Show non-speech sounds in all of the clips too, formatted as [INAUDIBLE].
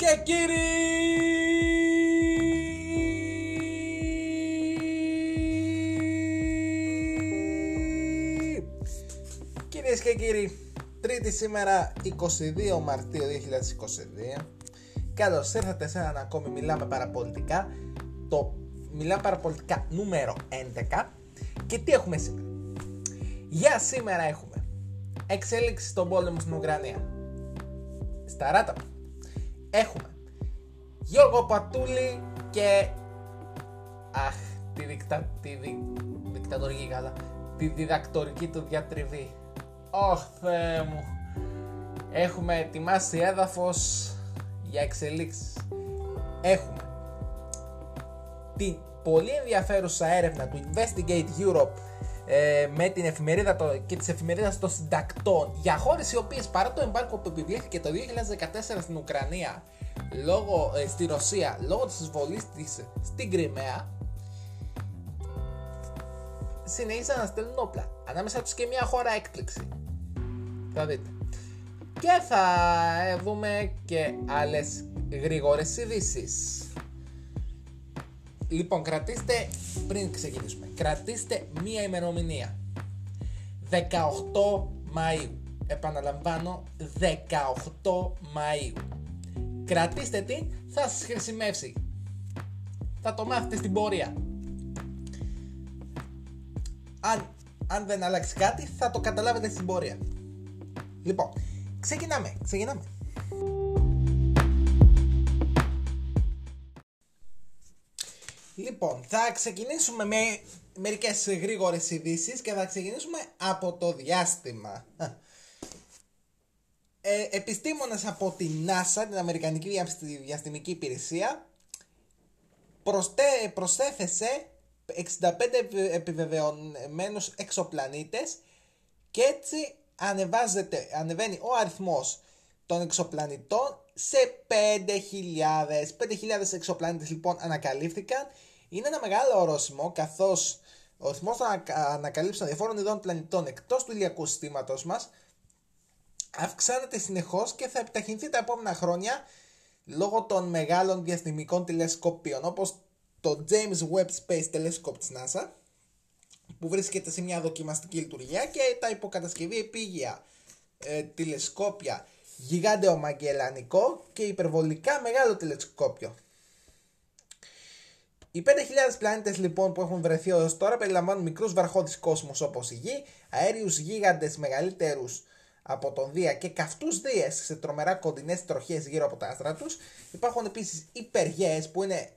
και κύριοι! Κυρίες και κύριοι, τρίτη σήμερα 22 Μαρτίου 2022 Καλώς ήρθατε σε έναν ακόμη Μιλάμε Παραπολιτικά. Το Μιλάμε Παραπολιτικά νούμερο 11 Και τι έχουμε σήμερα; Για σήμερα έχουμε Εξέλιξη στον πόλεμο στην Ουκρανία. Στα ράτα έχουμε Γιώργο Πατούλη και αχ, τη, δικτα... τη δι... δικτατορική καλά, τη διδακτορική του διατριβή. Ωχ, Θεέ μου. Έχουμε ετοιμάσει έδαφος για εξελίξεις. Έχουμε την πολύ ενδιαφέρουσα έρευνα του Investigate Europe ε, με την εφημερίδα το, και τις εφημερίδας των συντακτών. Για χώρες οι οποίες παρά το εμπάρκο που επιβλήθηκε το 2014 στην Ουκρανία λόγω, ε, στη Ρωσία λόγω της εισβολής της στην Κρυμαία συνέχισαν να στέλνουν όπλα. Ανάμεσα τους και μια χώρα έκπληξη. Θα δείτε. Και θα ε, δούμε και άλλες γρήγορες ειδήσεις. Λοιπόν, κρατήστε, πριν ξεκινήσουμε, κρατήστε μία ημερομηνία. 18 Μαΐου. Επαναλαμβάνω, 18 Μαΐου. Κρατήστε τι, θα σας χρησιμεύσει. Θα το μάθετε στην πορεία. Αν, αν δεν αλλάξει κάτι, θα το καταλάβετε στην πορεία. Λοιπόν, ξεκινάμε, ξεκινάμε. Λοιπόν, θα ξεκινήσουμε με μερικές γρήγορες ειδήσεις και θα ξεκινήσουμε από το διάστημα. Ε, επιστήμονες από την NASA, την Αμερικανική Διαστημική Υπηρεσία, προστέ, προσέθεσε 65 επιβεβαιωμένους εξωπλανήτες και έτσι ανεβάζεται, ανεβαίνει ο αριθμός των εξωπλανητών σε 5.000. 5.000 εξωπλανήτες λοιπόν ανακαλύφθηκαν. Είναι ένα μεγάλο ορόσημο καθώς ο αριθμός των ανακαλύψεων διαφόρων ειδών πλανητών εκτός του ηλιακού συστήματος μας αυξάνεται συνεχώς και θα επιταχυνθεί τα επόμενα χρόνια λόγω των μεγάλων διαστημικών τηλεσκοπίων όπως το James Webb Space Telescope της NASA που βρίσκεται σε μια δοκιμαστική λειτουργία και τα υποκατασκευή επίγεια ε, τηλεσκόπια γιγάντιο μαγκελανικό και υπερβολικά μεγάλο τηλεσκόπιο. Οι 5.000 πλανήτες λοιπόν που έχουν βρεθεί έως τώρα περιλαμβάνουν μικρούς βαρχώδεις κόσμους όπως η Γη, αέριους γίγαντες μεγαλύτερους από τον Δία και καυτούς Δίες σε τρομερά κοντινές τροχές γύρω από τα άστρα τους. Υπάρχουν επίσης υπεργέες που είναι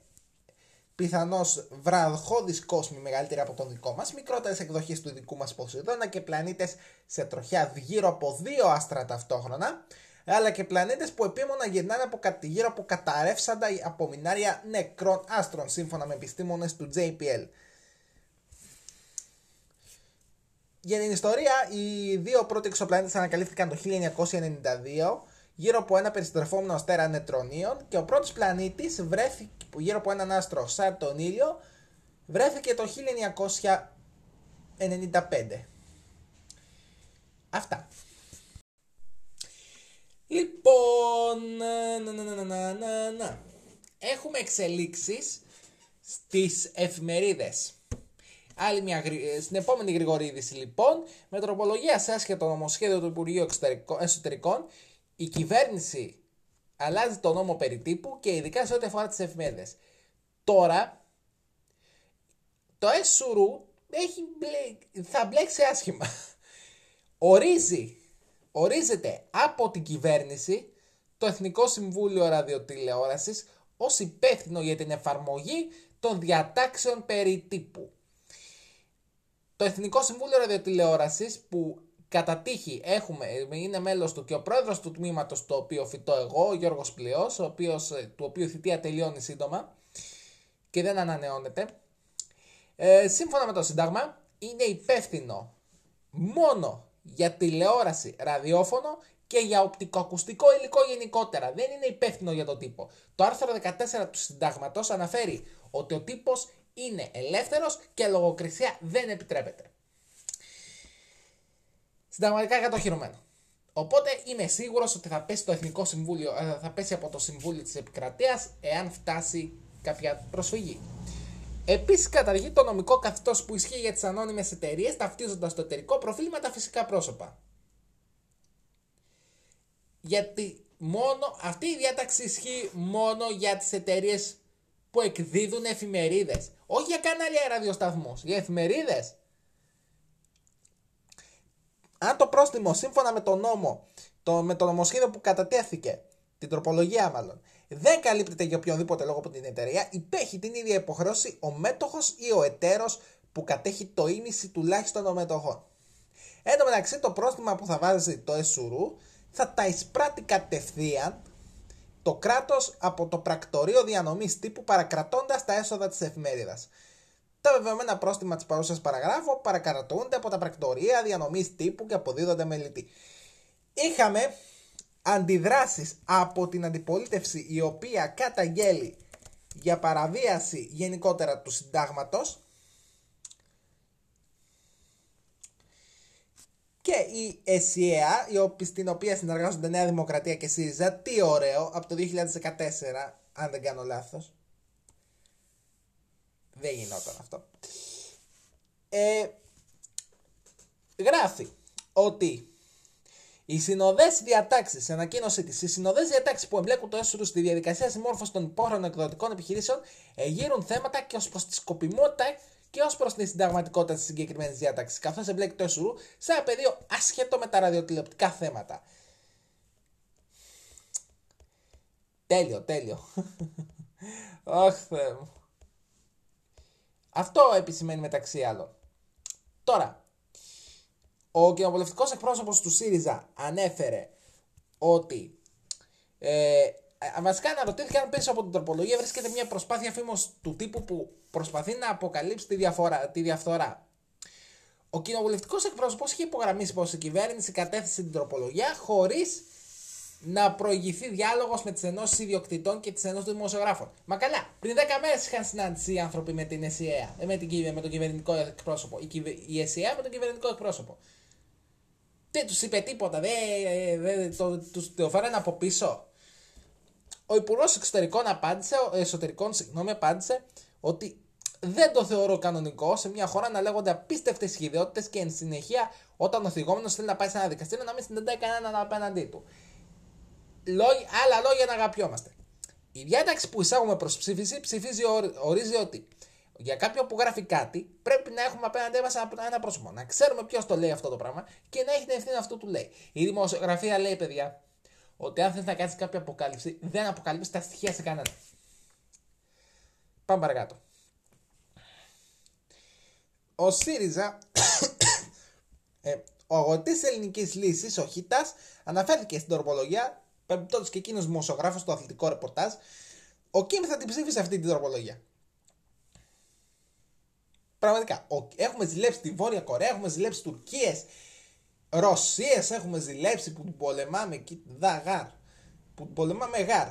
πιθανώς βραδχώδεις κόσμοι μεγαλύτεροι από τον δικό μας, μικρότερες εκδοχές του δικού μας Ποσειδώνα και πλανήτες σε τροχιά γύρω από δύο άστρα ταυτόχρονα, αλλά και πλανήτες που επίμονα γυρνάνε από γύρω από καταρρεύσαντα απομεινάρια νεκρών άστρων, σύμφωνα με επιστήμονες του JPL. Για την ιστορία, οι δύο πρώτοι εξωπλανήτες ανακαλύφθηκαν το 1992 γύρω από ένα περιστρεφόμενο αστέρα νετρονίων και ο πρώτος πλανήτης βρέθηκε γύρω από έναν άστρο σαν τον ήλιο βρέθηκε το 1995. Αυτά. Λοιπόν, να, να, να, να, να, έχουμε εξελίξεις στις εφημερίδες. Άλλη μια, στην επόμενη γρήγορη είδηση λοιπόν, με τροπολογία σε άσχετο νομοσχέδιο του Υπουργείου Εσωτερικών, η κυβέρνηση αλλάζει το νόμο περί τύπου και ειδικά σε ό,τι αφορά τις εφημερίδες. Τώρα, το ΕΣΟΥΡΟΥ έχει θα μπλέξει άσχημα. Ορίζει, ορίζεται από την κυβέρνηση το Εθνικό Συμβούλιο Ραδιοτηλεόρασης ως υπεύθυνο για την εφαρμογή των διατάξεων περί τύπου. Το Εθνικό Συμβούλιο Ραδιοτηλεόρασης που κατά τύχη έχουμε, είναι μέλος του και ο πρόεδρος του τμήματος το οποίο φυτώ εγώ, ο Γιώργος Πλειός, ο οποίος, ε, του οποίου η θητεία τελειώνει σύντομα και δεν ανανεώνεται. Ε, σύμφωνα με το Σύνταγμα, είναι υπεύθυνο μόνο για τηλεόραση, ραδιόφωνο και για οπτικοακουστικό υλικό γενικότερα. Δεν είναι υπεύθυνο για το τύπο. Το άρθρο 14 του Συντάγματος αναφέρει ότι ο τύπος είναι ελεύθερος και λογοκρισία δεν επιτρέπεται. Συνταγματικά κατοχυρωμένο. Οπότε είμαι σίγουρος ότι θα πέσει το Εθνικό Συμβούλιο, ε, θα πέσει από το Συμβούλιο της Επικρατείας εάν φτάσει κάποια προσφυγή. Επίσης, καταργεί το νομικό καθεστώ που ισχύει για τις ανώνυμες εταιρείες, ταυτίζοντας το εταιρικό προφίλ με τα φυσικά πρόσωπα. Γιατί μόνο αυτή η διάταξη ισχύει μόνο για τις εταιρείες που εκδίδουν εφημερίδες. Όχι για κανάλια ραδιοσταθμού, για εφημερίδες. Αν το πρόστιμο σύμφωνα με το νόμο, το, με το νομοσχέδιο που κατατέθηκε, την τροπολογία μάλλον, δεν καλύπτεται για οποιονδήποτε λόγο από την εταιρεία, υπέχει την ίδια υποχρέωση ο μέτοχος ή ο εταίρος που κατέχει το ίμιση τουλάχιστον των μετοχών. Εν τω μεταξύ, το πρόστιμα που θα βάζει το ΕΣΟΥΡΟΥ θα τα εισπράττει κατευθείαν το κράτος από το πρακτορείο διανομής τύπου παρακρατώντας τα έσοδα της εφημερίδας. Τα βεβαιωμένα πρόστιμα της παρούσας παραγράφου παρακρατούνται από τα πρακτορεία διανομής τύπου και αποδίδονται μελητή. Είχαμε αντιδράσεις από την αντιπολίτευση η οποία καταγγέλει για παραβίαση γενικότερα του συντάγματος και η ΕΣΥΑ, στην οποία συνεργάζονται Νέα Δημοκρατία και ΣΥΡΙΖΑ, τι ωραίο, από το 2014, αν δεν κάνω λάθος. Δεν γινόταν αυτό. Ε, γράφει ότι οι συνοδές διατάξεις, σε ανακοίνωσή της, οι συνοδές διατάξεις που εμπλέκουν το έσοδο στη διαδικασία συμμόρφωσης των υπόχρεων εκδοτικών επιχειρήσεων εγείρουν θέματα και ως προς τη σκοπιμότητα και ως προς τη συνταγματικότητα της συγκεκριμένης διάταξη, καθώς εμπλέκει το έσοδο σε ένα πεδίο ασχέτω με τα ραδιοτηλεοπτικά θέματα. Τέλειο, τέλειο. [LAUGHS] Αχ, Θεέ μου. Αυτό επισημαίνει μεταξύ άλλων. Τώρα, ο κοινοβουλευτικός εκπρόσωπος του ΣΥΡΙΖΑ ανέφερε ότι ε, βασικά αναρωτήθηκε αν πίσω από την τροπολογία βρίσκεται μια προσπάθεια φήμος του τύπου που προσπαθεί να αποκαλύψει τη, διαφορά, τη διαφθορά. Ο κοινοβουλευτικός εκπρόσωπος είχε υπογραμμίσει πως η κυβέρνηση κατέθεσε την τροπολογία χωρίς να προηγηθεί διάλογος με τις ενώσεις ιδιοκτητών και τις ενώσεις δημοσιογράφων. Μα καλά, πριν 10 μέρες είχαν συνάντηση οι άνθρωποι με την ΕΣΥΑ, με, την, με τον κυβερνητικό εκπρόσωπο. Η, η ΕΣΥΑ με τον κυβερνητικό εκπρόσωπο. Δεν τους είπε τίποτα, δεν δε, το, τους το φέρανε από πίσω. Ο Υπουργός Εξωτερικών απάντησε, εσωτερικών συγγνώμη, απάντησε ότι δεν το θεωρώ κανονικό σε μια χώρα να λέγονται απίστευτες ιδεότητε και εν συνεχεία όταν ο θυγόμενος θέλει να πάει σε ένα δικαστήριο να μην συναντάει κανέναν απέναντί του. Λόγια, άλλα λόγια να αγαπιόμαστε. Η διάταξη που εισάγουμε προς ψήφιση ψηφίζει, ορίζει ότι για κάποιον που γράφει κάτι, πρέπει να έχουμε απέναντί μας ένα πρόσωπο. Να ξέρουμε ποιος το λέει αυτό το πράγμα και να έχει την ευθύνη αυτό του λέει. Η δημοσιογραφία λέει, παιδιά, ότι αν θες να κάνεις κάποια αποκάλυψη, δεν αποκαλύψει τα στοιχεία σε κανένα. Πάμε παρακάτω. Ο ΣΥΡΙΖΑ, [COUGHS] ε, ο αγωτής ελληνικής λύσης, ο Χίτας, αναφέρθηκε στην τροπολογία, περιπτώσει και εκείνος δημοσιογράφος στο αθλητικό ρεπορτάζ. Ο Κιμ θα την ψήφισε αυτή την τροπολογία. Πραγματικά. Έχουμε ζηλέψει τη Βόρεια Κορέα, έχουμε ζηλέψει Τουρκίες, Ρωσίες έχουμε ζηλέψει που πολεμάμε δα γάρ. Που πολεμάμε γάρ.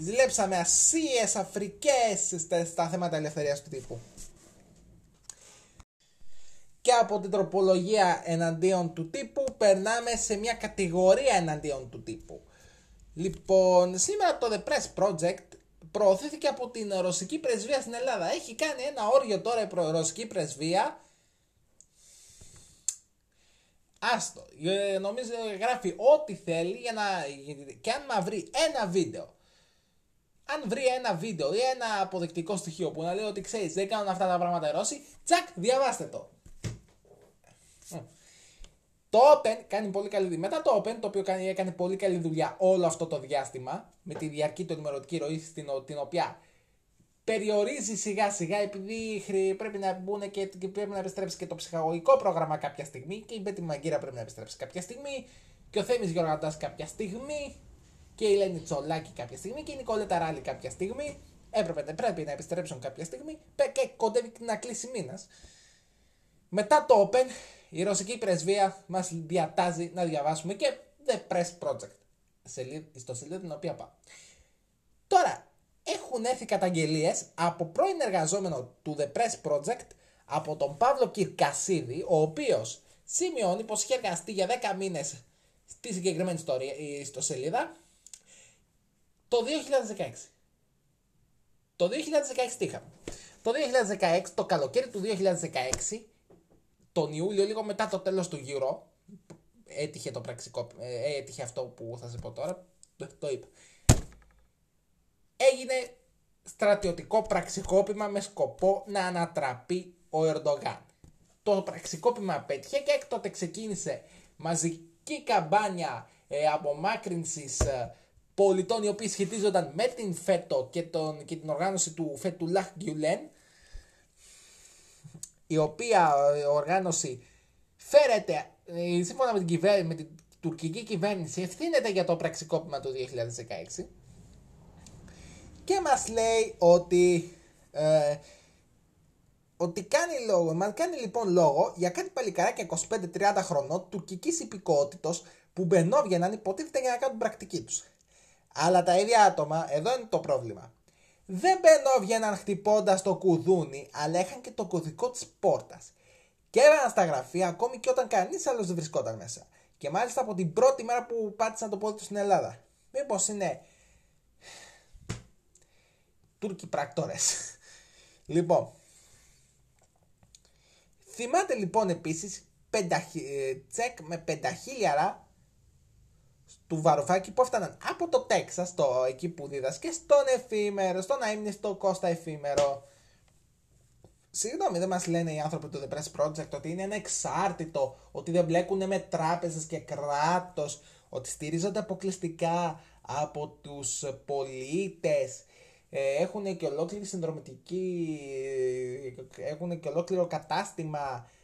Ζηλέψαμε Ασίες, Αφρικές στα, στα θέματα ελευθερίας του τύπου. Και από την τροπολογία εναντίον του τύπου περνάμε σε μια κατηγορία εναντίον του τύπου. Λοιπόν, σήμερα το The Press Project προωθήθηκε από την ρωσική πρεσβεία στην Ελλάδα. Έχει κάνει ένα όριο τώρα η ρωσική πρεσβεία. Άστο. Ε, νομίζω γράφει ό,τι θέλει για να... και αν μα βρει ένα βίντεο. Αν βρει ένα βίντεο ή ένα αποδεικτικό στοιχείο που να λέει ότι ξέρεις δεν κάνουν αυτά τα πράγματα οι Ρώσοι, τσακ, διαβάστε το. Το Open κάνει πολύ καλή δουλειά. Μετά το Open, το οποίο κάνει, έκανε πολύ καλή δουλειά όλο αυτό το διάστημα, με τη διαρκή του ενημερωτική ροή, στην, την οποία περιορίζει σιγά σιγά επειδή πρέπει να μπουν και, και πρέπει να επιστρέψει και το ψυχαγωγικό πρόγραμμα κάποια στιγμή και η Μπέτη Μαγκύρα πρέπει να επιστρέψει κάποια στιγμή και ο Θέμης Γιώργαντάς κάποια στιγμή και η Λένη Τσολάκη κάποια στιγμή και η Νικόλετα Ράλη κάποια στιγμή έπρεπε πρέπει να επιστρέψουν κάποια στιγμή και κοντεύει να κλείσει μήνας. Μετά το Open η ρωσική πρεσβεία μας διατάζει να διαβάσουμε και The Press Project στο σελίδα την οποία πάω. Τώρα, έχουν έρθει καταγγελίες από πρώην εργαζόμενο του The Press Project από τον Παύλο Κυρκασίδη, ο οποίος σημειώνει πως είχε εργαστεί για 10 μήνες στη συγκεκριμένη ιστορία, ιστοσελίδα το 2016. Το 2016 τι είχαμε; Το 2016, το καλοκαίρι του 2016, τον Ιούλιο, λίγο μετά το τέλος του γύρω, έτυχε, το πραξικό, ε, έτυχε αυτό που θα σε πω τώρα, το είπα. Έγινε στρατιωτικό πραξικόπημα με σκοπό να ανατραπεί ο Ερντογάν. Το πραξικόπημα πέτυχε και έκτοτε ξεκίνησε μαζική καμπάνια ε, απομάκρυνσης ε, πολιτών οι οποίοι σχετίζονταν με την ΦΕΤΟ και, τον, και την οργάνωση του Φετουλάχ Γκιουλέν η οποία ε, οργάνωση φέρεται ε, σύμφωνα με την, κυβέρνηση, με την τουρκική κυβέρνηση ευθύνεται για το πραξικόπημα του 2016 και μας λέει ότι ε, ότι κάνει λόγο, μας κάνει λοιπόν λόγο για κάτι παλικαράκια 25-30 χρονών τουρκικής υπηκότητα που μπαινόβγαιναν υποτίθεται για να κάνουν πρακτική τους. Αλλά τα ίδια άτομα, εδώ είναι το πρόβλημα. Δεν μπαινόβγαιναν χτυπώντας το κουδούνι, αλλά είχαν και το κωδικό της πόρτας. Και έβαιναν στα γραφεία ακόμη και όταν κανείς άλλος δεν βρισκόταν μέσα. Και μάλιστα από την πρώτη μέρα που πάτησαν το πόδι τους στην Ελλάδα. Μήπως είναι. Τούρκοι πράκτορες. [LAUGHS] λοιπόν, Θυμάται λοιπόν επίσης ε, τσεκ με πενταχίλιαρα του Βαρουφάκη που έφταναν από το Τέξας, το, εκεί που δίδασκε, στον εφήμερο, στον αείμνηστο Κώστα εφήμερο. Συγγνώμη, δεν μας λένε οι άνθρωποι του The Press Project ότι είναι ένα εξάρτητο, ότι δεν μπλέκουν με τράπεζες και κράτος, ότι στηρίζονται αποκλειστικά από τους πολίτες ε, έχουν και ολόκληρη συνδρομητική, ε, έχουν και ολόκληρο κατάστημα, ε,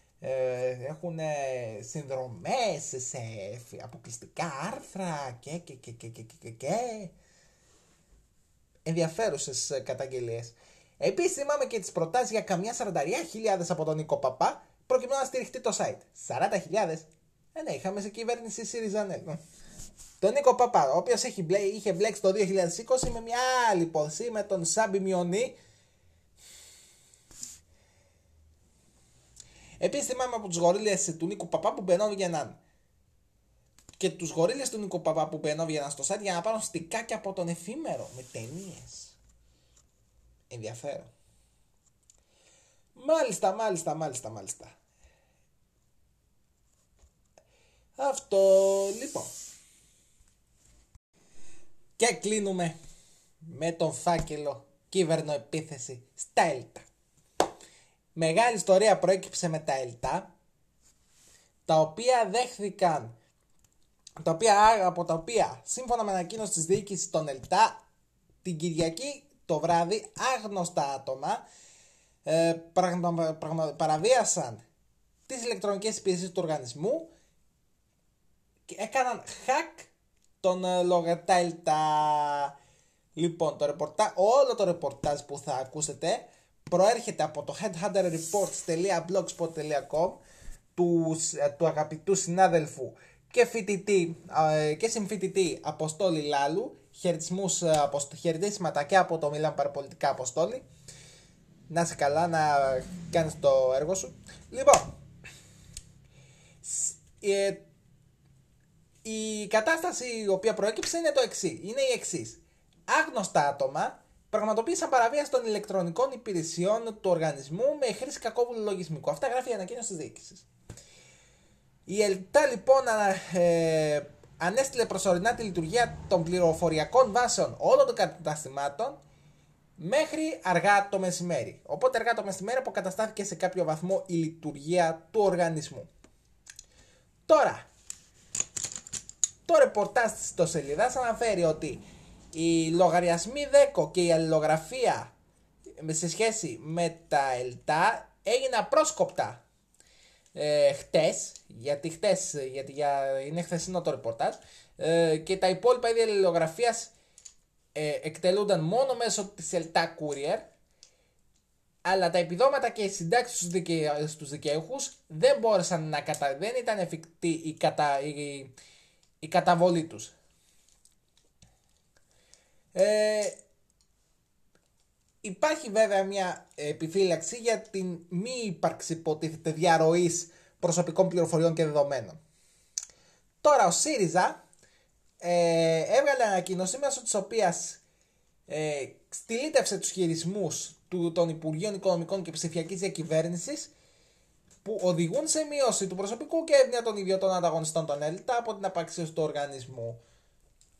έχουν συνδρομές σε αποκλειστικά άρθρα και και και και και και, και. ενδιαφέρουσες καταγγελίες. Επίσης θυμάμαι και τις προτάσεις για καμιά σαρανταριά χιλιάδες από τον Νίκο Παπά προκειμένου να στηριχτεί το site. 40.000. Ε, ναι, είχαμε σε κυβέρνηση ΣΥΡΙΖΑ, τον Νίκο Παπά, ο οποίος είχε μπλέξει το 2020 με μια άλλη υπόθεση, με τον Σάμπι Μιονί. Επίσης θυμάμαι από τους γορίλες του Νίκο Παπά που μπαινόβγαιναν και τους γορίλες του Νίκο Παπά που μπαινόβγαιναν στο site για να πάρουν στικάκια από τον εφήμερο με ταινίες. Ενδιαφέρον. Μάλιστα, μάλιστα, μάλιστα, μάλιστα. Αυτό λοιπόν. Και κλείνουμε με τον φάκελο κύβερνο επίθεση στα ΕΛΤΑ. Μεγάλη ιστορία προέκυψε με τα ΕΛΤΑ, τα οποία δέχθηκαν, τα οποία, από τα οποία σύμφωνα με ανακοίνωση της διοίκησης των ΕΛΤΑ, την Κυριακή το βράδυ άγνωστα άτομα ε, παραβίασαν τις ηλεκτρονικές υπηρεσίες του οργανισμού και έκαναν hack τον ε, Λογατέλτα. Λοιπόν, το ρεπορτά, όλο το ρεπορτάζ που θα ακούσετε προέρχεται από το headhunterreports.blogspot.com του, ε, του αγαπητού συνάδελφου και φοιτητή ε, και συμφοιτητή Αποστόλη Λάλου χαιρετισμούς, χαιρετίσματα και από το Μιλάν Παραπολιτικά Αποστόλη να είσαι καλά να κάνεις το έργο σου λοιπόν η κατάσταση η οποία προέκυψε είναι το εξής. Είναι η εξής. Άγνωστα άτομα πραγματοποίησαν παραβίαση των ηλεκτρονικών υπηρεσιών του οργανισμού με χρήση κακόβουλου λογισμικού. Αυτά γράφει η ανακοίνωση της διοίκησης. Η ΕΛΤΑ λοιπόν ε, ανέστηλε προσωρινά τη λειτουργία των πληροφοριακών βάσεων όλων των καταστημάτων μέχρι αργά το μεσημέρι. Οπότε αργά το μεσημέρι αποκαταστάθηκε σε κάποιο βαθμό η λειτουργία του οργανισμού. Τώρα, το ρεπορτάζ της ιστοσελίδας αναφέρει ότι οι λογαριασμοί ΔΕΚΟ και η αλληλογραφία σε σχέση με τα ΕΛΤΑ έγιναν πρόσκοπτα ε, χτες, γιατί χτες, γιατί για, είναι χθεσινό το ρεπορτάζ, ε, και τα υπόλοιπα είδη αλληλογραφίας ε, εκτελούνταν μόνο μέσω της ΕΛΤΑ Courier, αλλά τα επιδόματα και οι συντάξεις στους, δικαι... δικαίουχους δεν μπόρεσαν να κατα... δεν ήταν εφικτή η, κατα... η η καταβολή τους. Ε, υπάρχει βέβαια μια επιφύλαξη για την μη ύπαρξη υποτίθεται διαρροής προσωπικών πληροφοριών και δεδομένων. Τώρα ο ΣΥΡΙΖΑ ε, έβγαλε ανακοίνωση μέσω της οποίας ε, στυλίτευσε τους χειρισμούς του, των Υπουργείων Οικονομικών και Ψηφιακής Διακυβέρνησης που οδηγούν σε μείωση του προσωπικού και εύνοια των ιδιωτών ανταγωνιστών των ΕΛΤΑ από την απαξίωση του οργανισμού.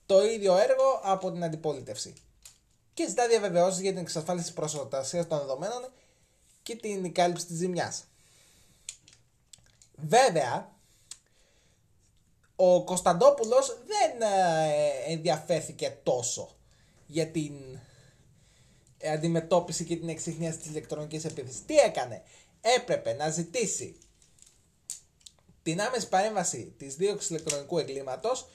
Το ίδιο έργο από την αντιπολίτευση. Και ζητά διαβεβαιώσεις για την εξασφάλιση της προστασίας των δεδομένων και την κάλυψη της ζημιάς. Βέβαια, ο Κωνσταντόπουλος δεν ε, ενδιαφέρθηκε τόσο για την αντιμετώπιση και την εξυχνίαση της ηλεκτρονικής επίθεσης. Τι έκανε, έπρεπε να ζητήσει την άμεση παρέμβαση της δίωξης ηλεκτρονικού εγκλήματος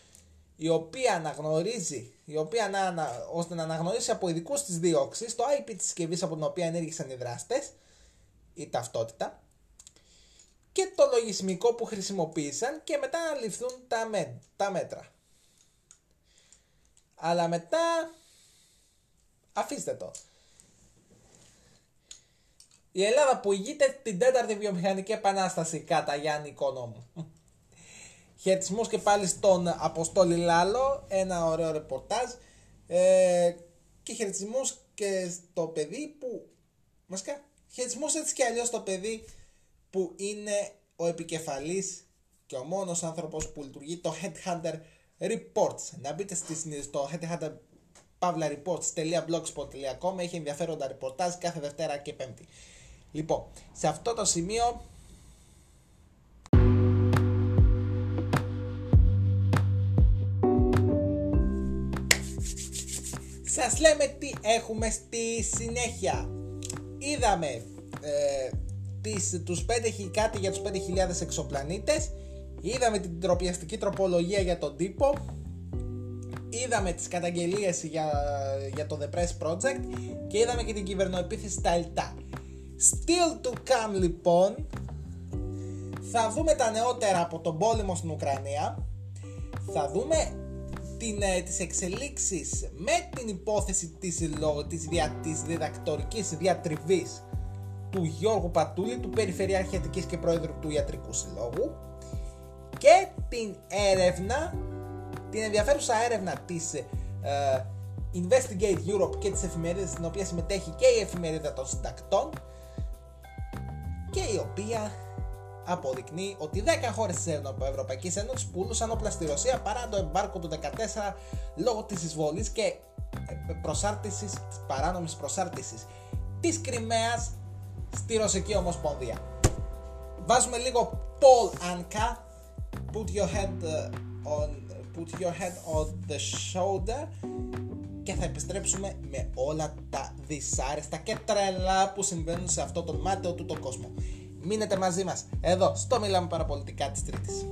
η οποία αναγνωρίζει, η οποία να, ώστε να αναγνωρίσει από ειδικούς τη διώξεις το IP της συσκευής από την οποία ενέργησαν οι δράστες, η ταυτότητα, και το λογισμικό που χρησιμοποίησαν και μετά να ληφθούν τα, τα μέτρα. Αλλά μετά αφήστε το. Η Ελλάδα που ηγείται την τέταρτη βιομηχανική επανάσταση κατά Γιάννη Οικονόμου. Χαιρετισμού και πάλι στον Αποστόλη Λάλο, ένα ωραίο ρεπορτάζ. Ε, και χαιρετισμού και στο παιδί που. Μασικά, χαιρετισμού έτσι και αλλιώς στο παιδί που είναι ο επικεφαλής και ο μόνος άνθρωπος που λειτουργεί το Headhunter Reports. Να μπείτε στο Headhunter pavlareports.blogspot.com έχει ενδιαφέροντα ρεπορτάζ κάθε Δευτέρα και Πέμπτη. Λοιπόν, σε αυτό το σημείο Σας λέμε τι έχουμε στη συνέχεια. Είδαμε ε, τις, τους 5, κάτι για τους 5.000 εξωπλανήτες. Είδαμε την τροπιαστική τροπολογία για τον τύπο. Είδαμε τις καταγγελίες για, για το The Press Project και είδαμε και την κυβερνοεπίθεση στα ΕΛΤΑ. Still to come λοιπόν, θα δούμε τα νεότερα από τον πόλεμο στην Ουκρανία, θα δούμε την, ε, τις εξελίξεις με την υπόθεση της, της, δια, της διδακτορικής διατριβής του Γιώργου Πατούλη, του Περιφερειάρχη και Πρόεδρου του Ιατρικού Συλλόγου και την έρευνα, την ενδιαφέρουσα έρευνα της ε, Investigate Europe και της εφημερίδας στην οποία συμμετέχει και η εφημερίδα των συντακτών και η οποία αποδεικνύει ότι 10 χώρες της Ευρωπαϊκής Ένωσης πουλούσαν όπλα στη Ρωσία παρά το εμπάρκο του 14 λόγω της εισβολής και ε, προσάρτησης, της παράνομης προσάρτησης της Κρυμαίας στη Ρωσική Ομοσπονδία. Βάζουμε λίγο Paul Anka, put your head uh, on, put your head on the shoulder και θα επιστρέψουμε με όλα τα δυσάρεστα και τρελά που συμβαίνουν σε αυτό τον μάταιο του τον κόσμο. Μείνετε μαζί μας εδώ στο Μιλάμε Παραπολιτικά της Τρίτης.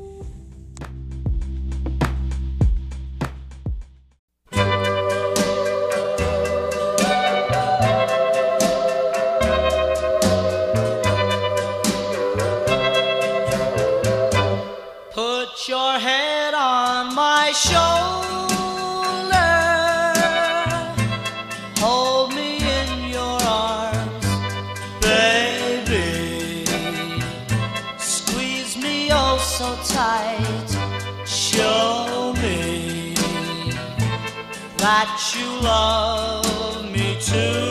that you love me too.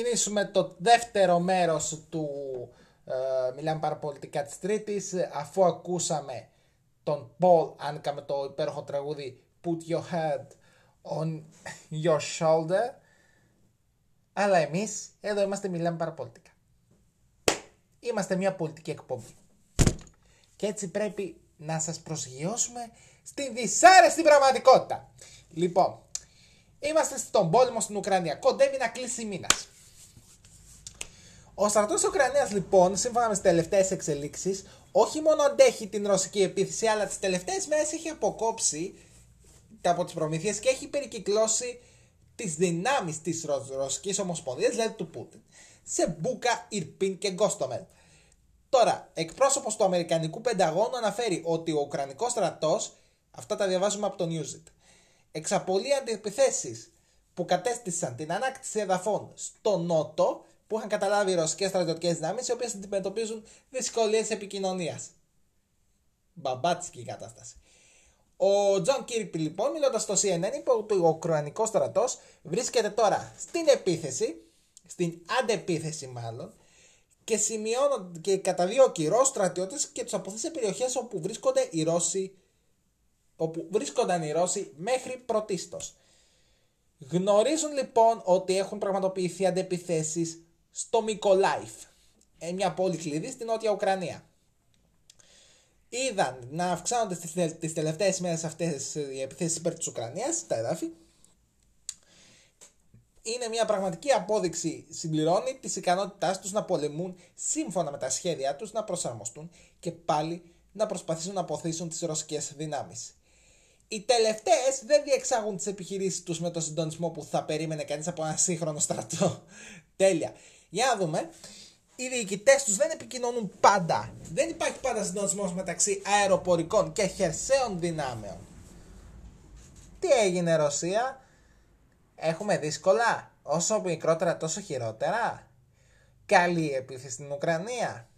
Ξεκινήσουμε το δεύτερο μέρος του ε, Μιλάμε παραπολιτικά της Τρίτης αφού ακούσαμε τον Paul Άνκα με το υπέροχο τραγούδι Put your head on your shoulder αλλά εμείς εδώ είμαστε Μιλάμε παραπολιτικά Είμαστε μια πολιτική εκπομπή και έτσι πρέπει να σας προσγειώσουμε στη δυσάρεστη πραγματικότητα. Λοιπόν, Είμαστε στον πόλεμο στην Ουκρανία. Κοντεύει να κλείσει μήνας. Ο στρατός της Ουκρανίας, λοιπόν, σύμφωνα με τις τελευταίες εξελίξεις, όχι μόνο αντέχει την ρωσική επίθεση, αλλά τις τελευταίες μέρες έχει αποκόψει από τις προμήθειες και έχει περικυκλώσει τις δυνάμεις της Ρωσικής Ομοσπονδίας, δηλαδή του Πούτιν, σε Μπούκα, Ιρπίν και Γκόστομελ. Τώρα, εκπρόσωπος του Αμερικανικού Πενταγώνου αναφέρει ότι ο Ουκρανικός στρατός, αυτά τα διαβάζουμε από το Newsit, εξαπολύει αντιπιθέσεις που κατέστησαν την ανάκτηση εδαφών στο Νότο που είχαν καταλάβει οι ρωσικές στρατιωτικές δυνάμεις, οι οποίες αντιμετωπίζουν δυσκολίες επικοινωνίας. Μπαμπάτσικη η κατάσταση. Ο Τζον Κίρμπι λοιπόν, μιλώντας στο CNN, είπε ότι ο Ουκρανικός στρατός βρίσκεται τώρα στην επίθεση, στην αντεπίθεση μάλλον, και σημειώνονται και καταδιώκει Ρώσους στρατιώτες και τους απωθεί σε περιοχές όπου βρίσκονται οι Ρώσοι όπου βρίσκονταν οι Ρώσοι μέχρι πρωτίστως. Γνωρίζουν λοιπόν ότι έχουν πραγματοποιηθεί αντεπιθέσεις στο Μικολάιφ, ε, μια πόλη κλειδί στην Νότια Ουκρανία. Είδαν να αυξάνονται στις, τις τελευταίες μέρες αυτές οι επιθέσεις υπέρ της Ουκρανίας, τα εδάφη. Είναι μια πραγματική απόδειξη, συμπληρώνει τις ικανότητάς τους να πολεμούν σύμφωνα με τα σχέδια τους, να προσαρμοστούν και πάλι να προσπαθήσουν να αποθήσουν τις ρωσικές δυνάμεις. Οι τελευταίες δεν διεξάγουν τις επιχειρήσεις τους με το συντονισμό που θα περίμενε κανείς από ένα σύγχρονο στρατό. [LAUGHS] Τέλεια. Για να δούμε. Οι διοικητές τους δεν επικοινωνούν πάντα. Δεν υπάρχει πάντα συντονισμός μεταξύ αεροπορικών και χερσαίων δυνάμεων. Τι έγινε, Ρωσία; Έχουμε δύσκολα. Όσο μικρότερα, τόσο χειρότερα. Καλή επίθεση στην Ουκρανία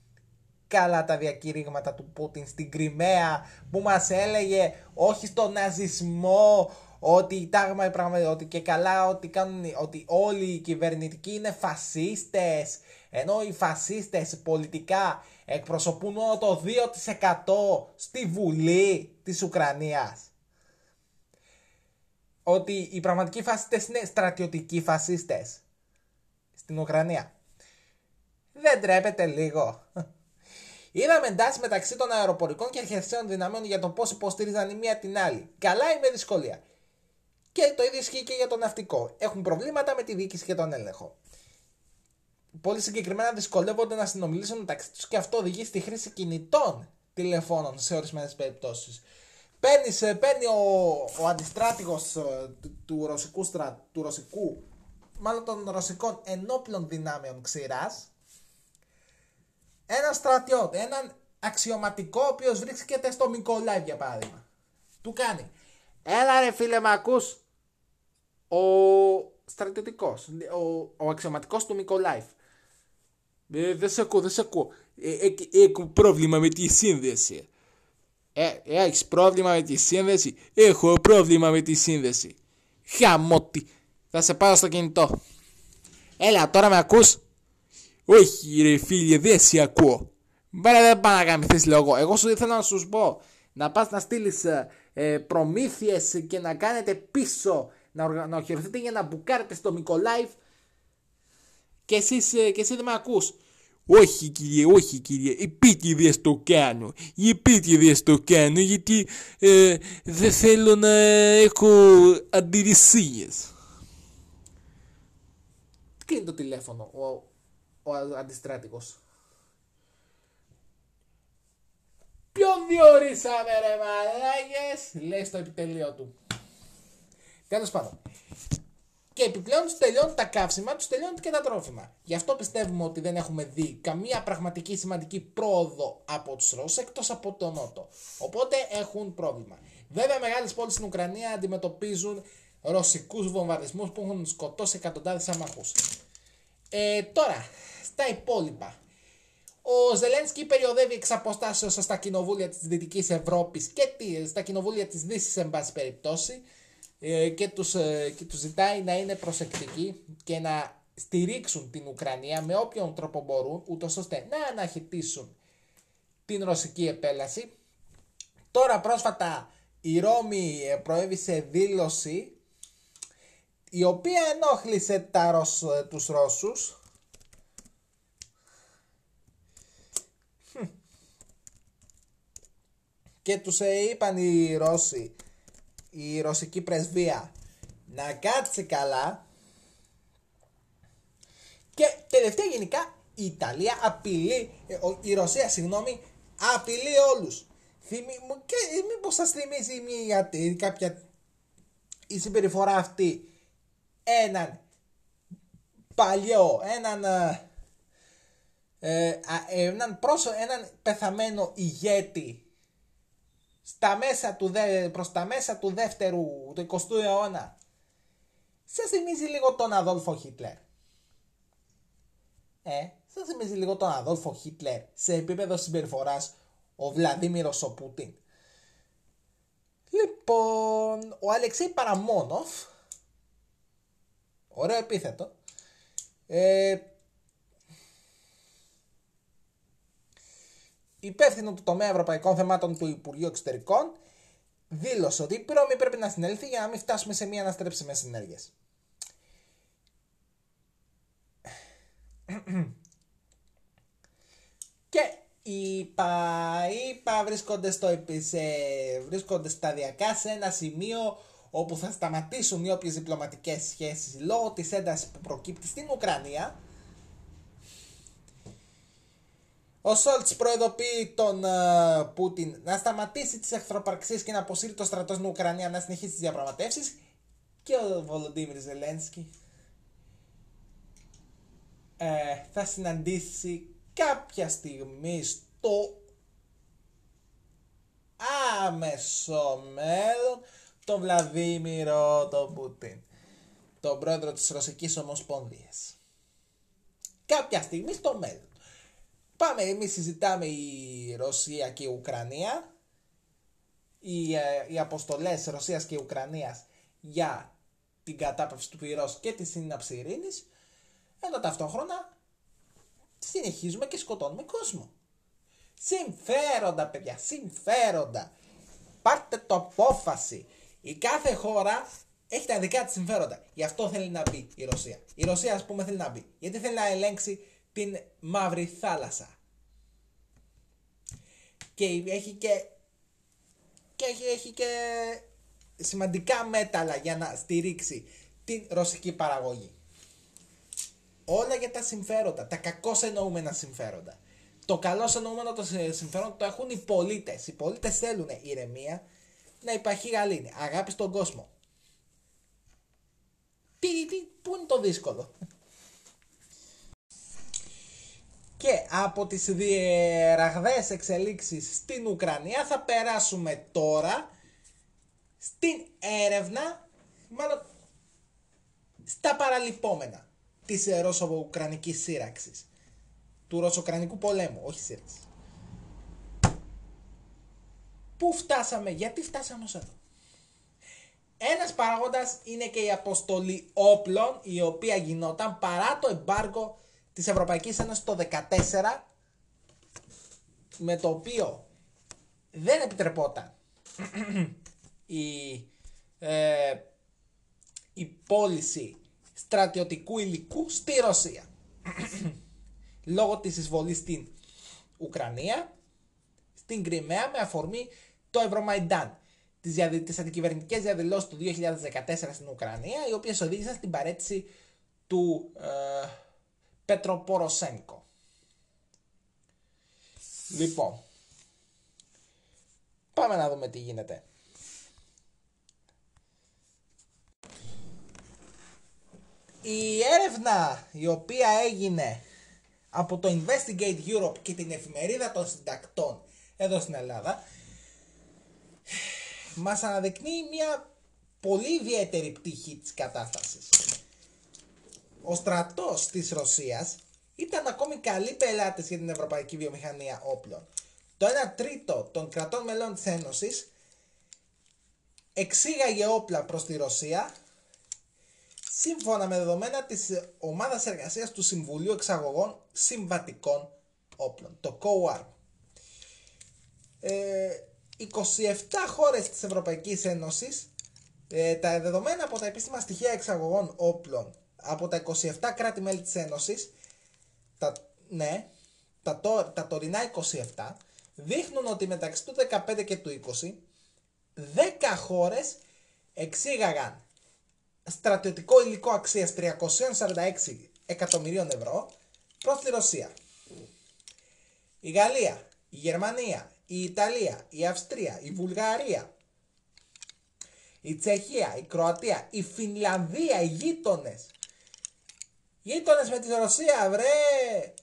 καλά τα διακηρύγματα του Πούτιν στην Κρυμαία που μας έλεγε όχι στον ναζισμό ότι η τάγμα πράγμα, ότι και καλά ότι, κάνουν, ότι όλοι οι κυβερνητικοί είναι φασίστες ενώ οι φασίστες πολιτικά εκπροσωπούν μόνο το 2% στη Βουλή της Ουκρανίας. Ότι οι πραγματικοί φασίστες είναι στρατιωτικοί φασίστες στην Ουκρανία. Δεν τρέπεται λίγο. Είδαμε εντάσεις μεταξύ των αεροπορικών και χερσαίων δυνάμεων για το πώς υποστήριζαν η μία την άλλη. Καλά ή με δυσκολία. Και το ίδιο ισχύει και για το ναυτικό. Έχουν προβλήματα με τη διοίκηση και τον έλεγχο. Πολύ συγκεκριμένα δυσκολεύονται να συνομιλήσουν μεταξύ τους και αυτό οδηγεί στη χρήση κινητών τηλεφώνων σε ορισμένες περιπτώσεις. Παίρνει, παίρνει ο, ο αντιστράτηγος του, του, ρωσικού στρα, του ρωσικού, μάλλον των ρωσικών ενόπλων δυνάμεων ξηράς, ένα στρατιώτη, έναν αξιωματικό ο οποίος βρίσκεται στο Μικολάιβ για παράδειγμα. Του κάνει. Έλα ρε φίλε με ακούς. Ο στρατιωτικός, ο, ο αξιωματικός του Μικολάιβ. Ε, δεν σε ακούω, δεν σε ακούω. Ε, ε, έχω πρόβλημα με τη σύνδεση. Ε, έχεις πρόβλημα με τη σύνδεση; Έχω πρόβλημα με τη σύνδεση. Χαμότι. Θα σε πάρω στο κινητό. Έλα, τώρα με ακούς; Όχι ρε φίλε, δεν σε ακούω. Μπέρα δεν πάω να κάνεις θέση λόγο. Εγώ σου ήθελα να σου πω να πας να στείλεις ε, προμήθειες και να κάνετε πίσω να, οργα... να οχυρωθείτε για να μπουκάρετε στο Μικολάιβ και, εσείς, ε, και εσύ δεν με ακούς. Όχι κύριε, όχι κύριε, επίτηδες το κάνω. Επίτηδες το κάνω γιατί ε, δεν θέλω να έχω αντιρρησίες. Κλείνει το τηλέφωνο ο, ο αντιστράτηγος; Ποιον διορίσαμε ρε μαλάκες, λέει στο επιτελείο του. Τέλος πάντων. Και επιπλέον τους τελειώνουν τα καύσιμα, τους τελειώνουν και τα τρόφιμα. Γι' αυτό πιστεύουμε ότι δεν έχουμε δει καμία πραγματική σημαντική πρόοδο από τους Ρώσους εκτός από τον Νότο. Οπότε έχουν πρόβλημα. Βέβαια, μεγάλες πόλεις στην Ουκρανία αντιμετωπίζουν ρωσικούς βομβαρδισμούς που έχουν σκοτώσει εκατοντάδες αμαχού. Ε, τώρα, στα υπόλοιπα. Ο Ζελένσκι περιοδεύει εξ αποστάσεως στα κοινοβούλια της Δυτικής Ευρώπης και στα κοινοβούλια της Δύσης, εν πάση περιπτώσει, ε, και, τους, ε, και τους ζητάει να είναι προσεκτικοί και να στηρίξουν την Ουκρανία με όποιον τρόπο μπορούν, ούτως ώστε να αναχαιτήσουν την ρωσική επέλαση. Τώρα πρόσφατα η Ρώμη ε, προέβησε δήλωση η οποία ενόχλησε τα Ρωσ, τους Ρώσους και τους είπαν οι Ρώσοι η ρωσική πρεσβεία να κάτσει καλά και τελευταία γενικά η Ιταλία απειλεί, ε, η Ρωσία συγγνώμη, απειλεί όλους. Θυμί, και μήπως σας θυμίζει μια, κάποια η συμπεριφορά αυτή έναν παλιό, έναν ε, ε έναν, πρόσω, έναν πεθαμένο ηγέτη στα μέσα του δε, προς τα μέσα του δεύτερου, του 20ου αιώνα. Σας θυμίζει λίγο τον Αδόλφο Χίτλερ; Ε, σας θυμίζει λίγο τον Αδόλφο Χίτλερ σε επίπεδο συμπεριφοράς ο Βλαδίμηρος ο Πούτιν; Λοιπόν, ο Αλεξέη Παραμόνοφ, ωραίο επίθετο, ε, υπεύθυνο του τομέα ευρωπαϊκών θεμάτων του Υπουργείου Εξωτερικών, δήλωσε ότι η Ρώμη πρέπει να συνέλθει για να μην φτάσουμε σε μία αναστρέψιμες συνέργειες. Και οι ΠΑ, βρίσκονται, στο, σε, βρίσκονται σταδιακά σε ένα σημείο όπου θα σταματήσουν οι όποιες διπλωματικές σχέσεις λόγω της έντασης που προκύπτει στην Ουκρανία Ο Σόλτς προειδοποιεί τον uh, Πούτιν να σταματήσει τις εχθροπαρξίε και να αποσύρει το στρατό στην Ουκρανία να συνεχίσει τις διαπραγματεύσεις. Και ο Βολοντίμιρ Ζελένσκι ε, θα συναντήσει κάποια στιγμή στο άμεσο μέλλον τον Βλαδίμηρο τον Πούτιν, τον πρόεδρο της Ρωσικής Ομοσπονδίας. Κάποια στιγμή στο μέλλον. Πάμε, εμείς συζητάμε η Ρωσία και η Ουκρανία, οι, ε, οι αποστολές Ρωσίας και Ουκρανίας για την κατάπαυση του πυρός και τη σύναψη ειρήνης, ενώ ταυτόχρονα συνεχίζουμε και σκοτώνουμε κόσμο. Συμφέροντα παιδιά, συμφέροντα. Πάρτε το απόφαση. Η κάθε χώρα έχει τα δικά της συμφέροντα. Γι' αυτό θέλει να μπει η Ρωσία. Η Ρωσία ας πούμε θέλει να μπει. Γιατί θέλει να ελέγξει την Μαύρη Θάλασσα. Και έχει και, και, έχει, έχει και σημαντικά μέταλλα για να στηρίξει την ρωσική παραγωγή. Όλα για τα συμφέροντα, τα κακώς εννοούμενα συμφέροντα. Το καλό εννοούμενο το συμφέρον το έχουν οι πολίτες. Οι πολίτες θέλουν ηρεμία, να υπάρχει γαλήνη, αγάπη στον κόσμο. Τι, τι, πού είναι το δύσκολο; Και από τις διεραγδαίες εξελίξεις στην Ουκρανία θα περάσουμε τώρα στην έρευνα, μάλλον στα παραλυπόμενα της Ρώσο-Ουκρανικής σύραξης. Του Ρώσο-Ουκρανικού πολέμου, όχι σύραξης. Πού φτάσαμε, γιατί φτάσαμε ως εδώ. Ένας παράγοντας είναι και η αποστολή όπλων η οποία γινόταν παρά το εμπάργκο της Ευρωπαϊκής Ένωσης το 2014 με το οποίο δεν επιτρεπόταν [CLEARS THROAT] η, ε, η πώληση στρατιωτικού υλικού στη Ρωσία. [CLEARS THROAT] λόγω της εισβολής στην Ουκρανία, στην Κρυμαία με αφορμή το Ευρωμαϊντάν. Τις, διαδη... τις αντικυβερνητικές διαδηλώσεις του 2014 στην Ουκρανία, οι οποίες οδήγησαν στην παρέτηση του ε, Πετροποροσένκο. Λοιπόν, πάμε να δούμε τι γίνεται. Η έρευνα η οποία έγινε από το Investigate Europe και την εφημερίδα των συντακτών εδώ στην Ελλάδα μας αναδεικνύει μια πολύ ιδιαίτερη πτυχή της κατάστασης. Ο στρατός της Ρωσίας ήταν ακόμη καλοί πελάτες για την ευρωπαϊκή βιομηχανία όπλων. Το 1 τρίτο των κρατών μελών της Ένωσης εξήγαγε όπλα προς τη Ρωσία σύμφωνα με δεδομένα της ομάδας εργασίας του Συμβουλίου Εξαγωγών Συμβατικών Όπλων, το COAR. Ε, 27 χώρες της Ευρωπαϊκής Ένωσης, ε, τα δεδομένα από τα επίσημα στοιχεία εξαγωγών όπλων από τα 27 κράτη-μέλη της Ένωσης, τα, ναι, τα, τα τωρινά 27, δείχνουν ότι μεταξύ του 15 και του 20, 10 χώρες εξήγαγαν στρατιωτικό υλικό αξίας 346 εκατομμυρίων ευρώ προς τη Ρωσία. Η Γαλλία, η Γερμανία, η Ιταλία, η Αυστρία, η Βουλγαρία, η Τσεχία, η Κροατία, η Φινλανδία, οι γείτονες. Γείτονες με τη Ρωσία, βρε!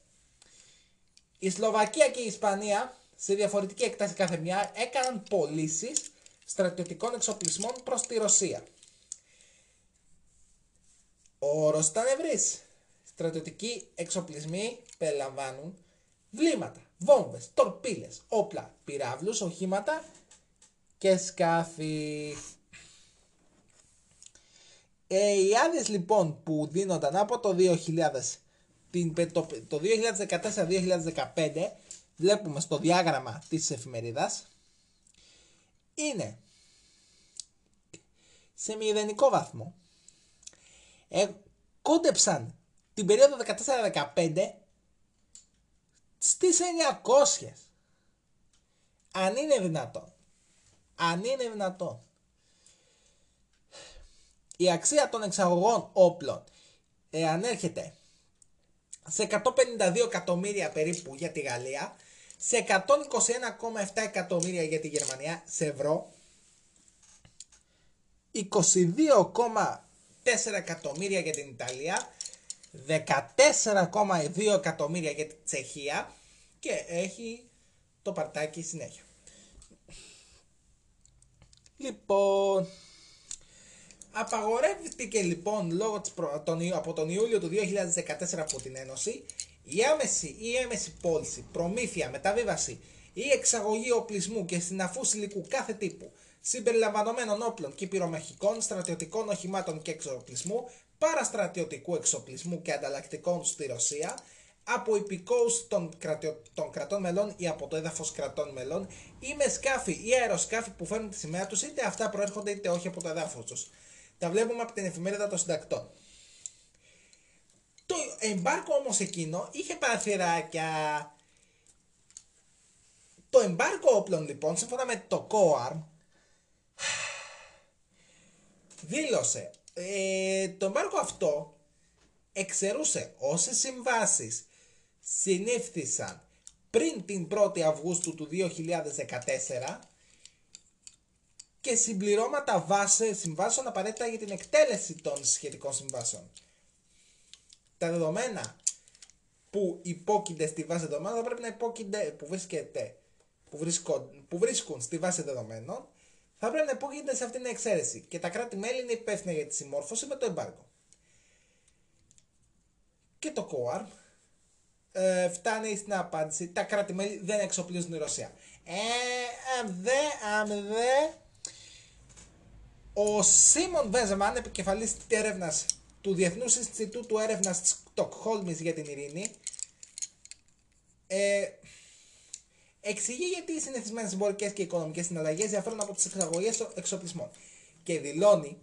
Η Σλοβακία και η Ισπανία, σε διαφορετική έκταση κάθε μια, έκαναν πωλήσεις στρατιωτικών εξοπλισμών προς τη Ρωσία. Ο όρος ήταν ευρύς. Στρατιωτικοί εξοπλισμοί περιλαμβάνουν βλήματα, βόμβες, τορπίλες, όπλα, πυράβλους, οχήματα και σκάφη. Ε, οι άδειες λοιπόν που δίνονταν από το 2000, το, το 2014-2015, βλέπουμε στο διάγραμμα της εφημερίδας, είναι σε μηδενικό βαθμό ε, κόντεψαν την περίοδο 14-15 στις 900. Αν είναι δυνατόν. Αν είναι δυνατόν. Η αξία των εξαγωγών όπλων ε, ανέρχεται σε 152 εκατομμύρια περίπου για τη Γαλλία, σε 121,7 εκατομμύρια για τη Γερμανία σε ευρώ, 22, 4 εκατομμύρια για την Ιταλία, 14,2 εκατομμύρια για την Τσεχία και έχει το παρτάκι συνέχεια. Λοιπόν, απαγορεύτηκε λοιπόν λόγω της προ... τον, από τον Ιούλιο του 2014 από την Ένωση η άμεση ή έμεση πώληση, προμήθεια, μεταβίβαση ή εξαγωγή οπλισμού και συναφούς υλικού κάθε τύπου συμπεριλαμβανομένων όπλων και πυρομαχικών, στρατιωτικών οχημάτων και εξοπλισμού, παραστρατιωτικού εξοπλισμού και ανταλλακτικών στη Ρωσία, από υπηκόους των, των κρατών μελών ή από το έδαφος κρατών μελών ή με σκάφη ή αεροσκάφη που φέρνουν τη σημαία τους είτε αυτά προέρχονται είτε όχι από το έδαφος τους. Τα βλέπουμε από την εφημερίδα των συντακτών. Το εμπάρκο όμως εκείνο είχε παραθυράκια. Το εμπάρκο όπλων λοιπόν, σύμφωνα με το COARM, δήλωσε ε, το εμπάρκο αυτό εξαιρούσε όσες συμβάσεις συνήφθησαν πριν την 1η Αυγούστου του 2014 και συμπληρώματα βάση συμβάσεων απαραίτητα για την εκτέλεση των σχετικών συμβάσεων. Τα δεδομένα που υπόκεινται στη βάση δεδομένων θα πρέπει να υπόκεινται που, βρίσκεται, που, βρίσκον, που βρίσκουν στη βάση δεδομένων θα πρέπει να υπόκειται σε αυτήν την εξαίρεση και τα κράτη-μέλη είναι υπεύθυνα για τη συμμόρφωση με το εμπάργκο. Και το ΚΟΑΡ ε, φτάνει στην απάντηση τα κράτη-μέλη δεν εξοπλίζουν τη Ρωσία. Ε, αμ δε, αμ δε, ο Σίμον Βέζεμαν, επικεφαλής της έρευνας του Διεθνούς Ινστιτούτου Έρευνας της Στοκχόλμης για την Ειρήνη, ε, εξηγεί γιατί οι συνηθισμένες εμπορικές και οικονομικές συναλλαγές διαφέρουν από τις εξαγωγές εξοπλισμών και δηλώνει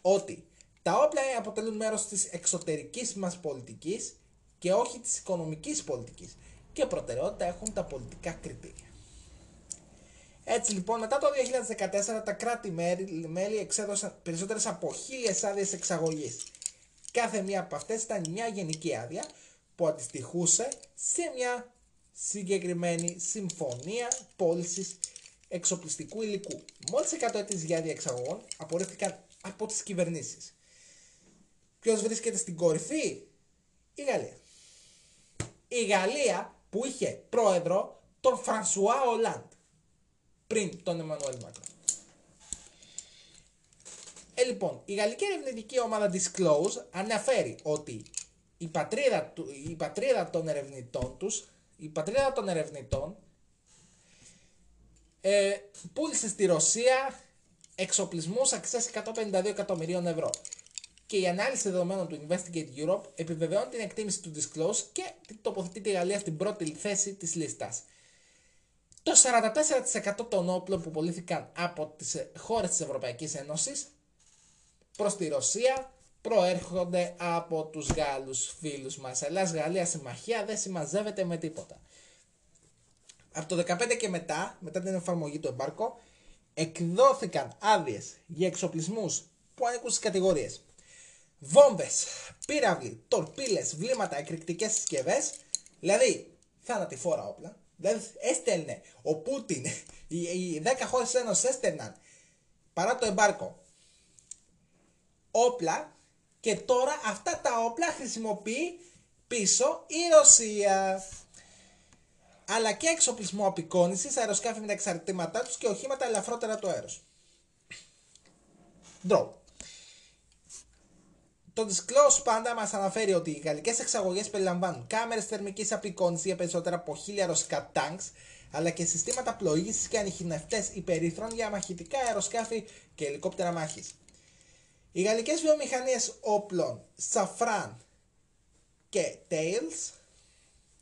ότι τα όπλα αποτελούν μέρος της εξωτερικής μας πολιτικής και όχι της οικονομικής πολιτικής και προτεραιότητα έχουν τα πολιτικά κριτήρια. Έτσι λοιπόν, μετά το 2014 τα κράτη-μέλη εξέδωσαν περισσότερες από χίλιες άδειες εξαγωγής. Κάθε μία από αυτές ήταν μια γενική άδεια που αντιστοιχούσε σε μια συγκεκριμένη συμφωνία πώλησης εξοπλιστικού υλικού. Μόλις 100 αιτήσεις για άδεια εξαγωγών απορρίφθηκαν από τις κυβερνήσεις. Ποιος βρίσκεται στην κορυφή; Η Γαλλία. Η Γαλλία που είχε πρόεδρο τον Φρανσουά Ολάντ πριν τον Εμμανουέλ Μακρόν. Ε, λοιπόν, η γαλλική ερευνητική ομάδα Disclose αναφέρει ότι η πατρίδα, του, η πατρίδα των ερευνητών τους, η πατρίδα των ερευνητών ε, πούλησε στη Ρωσία εξοπλισμούς αξίας 152 εκατομμυρίων ευρώ. Και η ανάλυση δεδομένων του Investigate Europe επιβεβαιώνει την εκτίμηση του Disclose και τοποθετεί τη Γαλλία στην πρώτη θέση της λίστας. Το 44% των όπλων που πουλήθηκαν από τις χώρες της Ευρωπαϊκής Ένωσης προς τη Ρωσία προέρχονται από τους Γάλλους φίλους μας. Ελλάς-Γαλλία συμμαχία δεν συμμαζεύεται με τίποτα. Από το 2015 και μετά, μετά την εφαρμογή του εμπάρκο, εκδόθηκαν άδειες για εξοπλισμούς που ανήκουν στις κατηγορίες βόμβες, πύραυλοι, τορπίλες, βλήματα, εκρηκτικές συσκευές, δηλαδή θανατηφόρα όπλα, Δηλαδή έστελνε ο Πούτιν, οι, οι 10 χώρες της Ένωσης έστελναν παρά το εμπάρκο όπλα και τώρα αυτά τα όπλα χρησιμοποιεί πίσω η Ρωσία. Αλλά και εξοπλισμό απεικόνησης, αεροσκάφη με τα εξαρτήματά τους και οχήματα ελαφρότερα του αέρο. Ντρό. Το Disclose πάντα μας αναφέρει ότι οι γαλλικές εξαγωγές περιλαμβάνουν κάμερες θερμικής απεικόνησης για περισσότερα από 1000 ρωσικά τάγκ, αλλά και συστήματα πλοήγησης και ανιχνευτές υπερήθρων για μαχητικά αεροσκάφη και ελικόπτερα μάχης. Οι γαλλικές βιομηχανίες όπλων Safran και Tails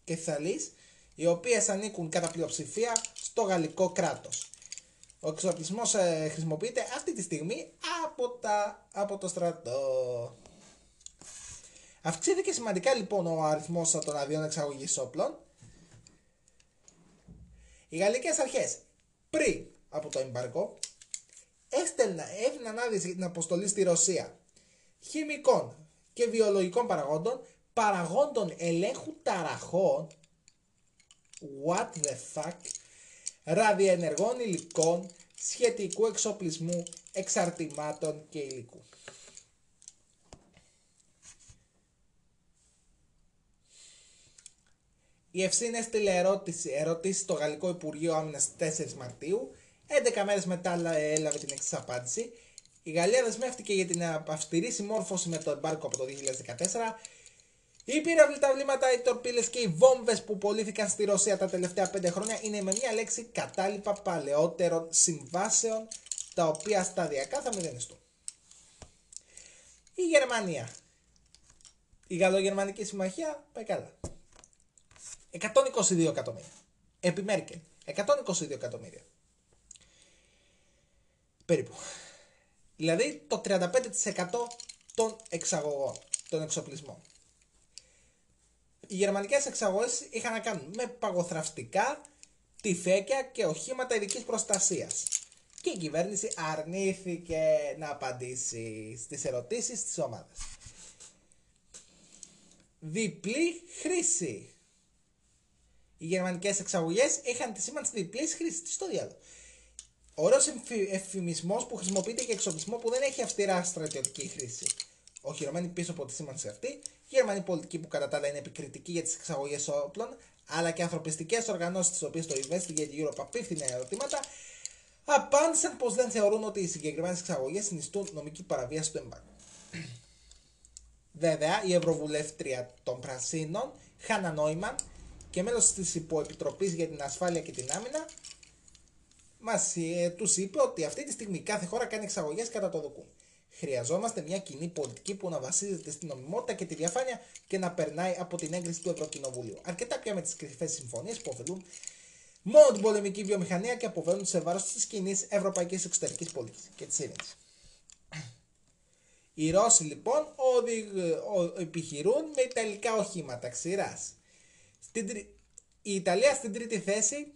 και Thalis, οι οποίες ανήκουν κατά πλειοψηφία στο γαλλικό κράτος. Ο εξοπλισμός ε, χρησιμοποιείται αυτή τη στιγμή από, τα, από το στρατό. Αυξήθηκε σημαντικά λοιπόν ο αριθμός των αδειών εξαγωγής όπλων. Οι γαλλικές αρχές πριν από το εμπάρκο έδιναν άδειες για την αποστολή στη Ρωσία χημικών και βιολογικών παραγόντων, παραγόντων ελέγχου ταραχών, what the fuck, ραδιενεργών υλικών, σχετικού εξοπλισμού, εξαρτημάτων και υλικού. Η Ευσύν έστειλε ερώτηση, ερώτηση στο Γαλλικό Υπουργείο Άμυνας 4 Μαρτίου. 11 μέρες μετά έλαβε την εξής απάντηση. Η Γαλλία δεσμεύτηκε για την αυστηρή συμμόρφωση με το εμπάρκο από το 2014. Οι πύραυλοι, τα βλήματα, οι τορπίλες και οι βόμβες που πωλήθηκαν στη Ρωσία τα τελευταία 5 χρόνια είναι με μια λέξη κατάλοιπα παλαιότερων συμβάσεων τα οποία σταδιακά θα μηδενιστούν. Η Γερμανία. Η Γαλλογερμανική Συμμαχία πάει καλά. 122 εκατομμύρια. Επί Μέρκελ. 122 εκατομμύρια. Περίπου. Δηλαδή το 35% των εξαγωγών, των εξοπλισμών. Οι γερμανικές εξαγωγές είχαν να κάνουν με παγοθραυστικά, τυφέκια και οχήματα ειδικής προστασίας. Και η κυβέρνηση αρνήθηκε να απαντήσει στις ερωτήσεις της ομάδας. Διπλή χρήση οι γερμανικές εξαγωγές είχαν τη σήμανση διπλής χρήσης. Τι στο διάλογο. Ωραίο εφημισμό που χρησιμοποιείται για εξοπλισμό που δεν έχει αυστηρά στρατιωτική χρήση. Οχυρωμένη πίσω από τη σήμανση αυτή, η γερμανή πολιτική που κατά τα άλλα είναι επικριτική για τις εξαγωγές όπλων, αλλά και ανθρωπιστικές οργανώσεις τις οποίες το Investigate Europe απίφθηνε ερωτήματα, απάντησαν πως δεν θεωρούν ότι οι συγκεκριμένες εξαγωγές συνιστούν νομική παραβίαση του εμπάγκου. Βέβαια, η Ευρωβουλεύτρια των Πρασίνων, Χάνα Νόημαν, και μέλος της Υποεπιτροπής για την Ασφάλεια και την Άμυνα μας ε, τους είπε ότι αυτή τη στιγμή κάθε χώρα κάνει εξαγωγές κατά το δοκούν. Χρειαζόμαστε μια κοινή πολιτική που να βασίζεται στην νομιμότητα και τη διαφάνεια και να περνάει από την έγκριση του Ευρωκοινοβουλίου. Αρκετά πια με τις κρυφές συμφωνίες που ωφελούν μόνο την πολεμική βιομηχανία και αποβαίνουν σε βάρος της κοινής ευρωπαϊκής εξωτερικής πολιτικής και της ειρήνης. Οι Ρώσοι λοιπόν οδη- ο- επιχειρούν με ιταλικά οχήματα ξηράς. Στην, τρι- η Ιταλία στην τρίτη θέση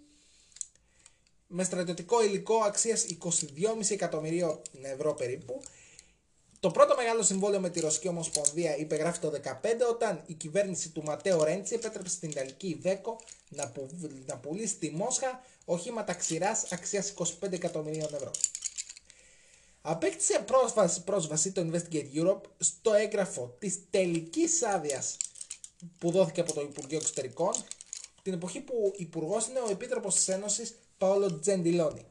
με στρατιωτικό υλικό αξίας 22,5 εκατομμυρίων ευρώ περίπου. Το πρώτο μεγάλο συμβόλαιο με τη Ρωσική Ομοσπονδία υπεγράφει το 2015 όταν η κυβέρνηση του Ματέο Ρέντσι επέτρεψε στην Ιταλική Ιβέκο να, που, να πουλήσει στη Μόσχα οχήματα ξηράς αξίας 25 εκατομμυρίων ευρώ. Απέκτησε πρόσβαση, πρόσβαση το Investigate Europe στο έγγραφο της τελικής άδειας που δόθηκε από το Υπουργείο Εξωτερικών την εποχή που υπουργός είναι ο Επίτροπος της Ένωσης Παόλο Τζεντιλόνι.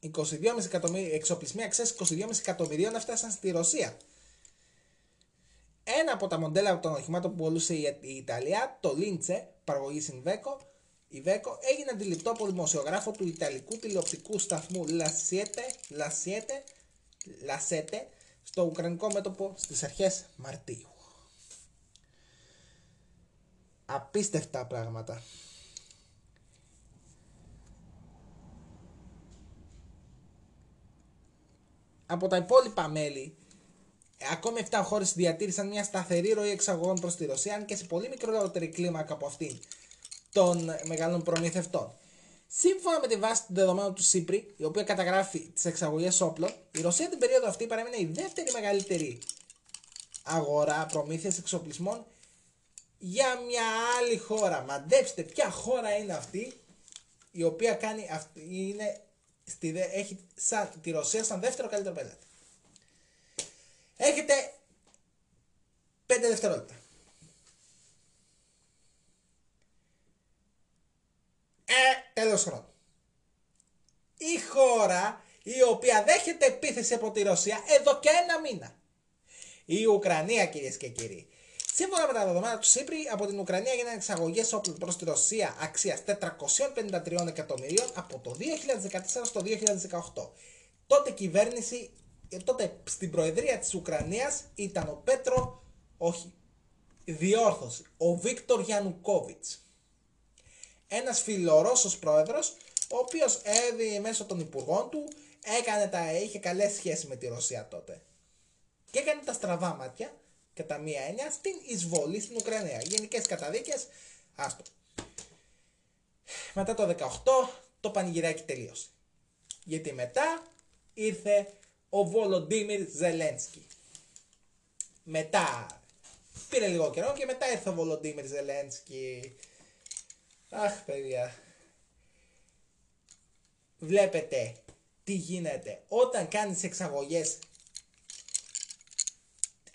22,5 εκατομμύρια, εξοπλισμοί αξίας 22,5 εκατομμυρίων έφτασαν στη Ρωσία. Ένα από τα μοντέλα των οχημάτων που πουλούσε η η Ιταλία, το Lince, παραγωγή Inveco, η Veco έγινε αντιληπτό από δημοσιογράφο του Ιταλικού τηλεοπτικού σταθμού La Siete, La Siete, La Sette, στο Ουκρανικό μέτωπο στις αρχές Μαρτίου. Απίστευτα πράγματα. Από τα υπόλοιπα μέλη, ακόμη 7 χώρες διατήρησαν μια σταθερή ροή εξαγωγών προς τη Ρωσία, αν και σε πολύ μικρότερη κλίμακα από αυτήν των μεγάλων προμηθευτών. Σύμφωνα με τη βάση των δεδομένων του ΣΥΠΡΙ, η οποία καταγράφει τις εξαγωγές όπλων, η Ρωσία την περίοδο αυτή παρέμεινε η δεύτερη μεγαλύτερη αγορά προμήθειας εξοπλισμών για μια άλλη χώρα. Μαντέψτε ποια χώρα είναι αυτή η οποία κάνει αυτή, είναι στη, δε- έχει σαν, τη Ρωσία σαν δεύτερο καλύτερο πελάτη. Έχετε 5 δευτερόλεπτα. Ε, τέλος χρόνου. Η χώρα η οποία δέχεται επίθεση από τη Ρωσία εδώ και ένα μήνα. Η Ουκρανία κυρίες και κύριοι. Σύμφωνα με τα δεδομένα του ΣΥΠΡΙ, από την Ουκρανία έγιναν εξαγωγές όπλων προς τη Ρωσία αξίας 453 εκατομμυρίων από το 2014 στο 2018. Τότε κυβέρνηση, ε, τότε στην προεδρία της Ουκρανίας ήταν ο Πέτρο, όχι, διόρθωση, ο Βίκτορ Γιανουκόβιτς. Ένας φιλορώσος πρόεδρος, ο οποίος έδι μέσω των υπουργών του έκανε τα, είχε καλές σχέσεις με τη Ρωσία τότε και έκανε τα στραβά μάτια κατά μία έννοια στην εισβολή στην Ουκρανία. Γενικές καταδίκες, άστο. Μετά το 18 το πανηγυράκι τελείωσε. Γιατί μετά ήρθε ο Βολοντίμιρ Ζελένσκι. Μετά πήρε λίγο καιρό και μετά ήρθε ο Βολοντίμιρ Ζελένσκι. Αχ παιδιά. Βλέπετε τι γίνεται όταν κάνεις εξαγωγές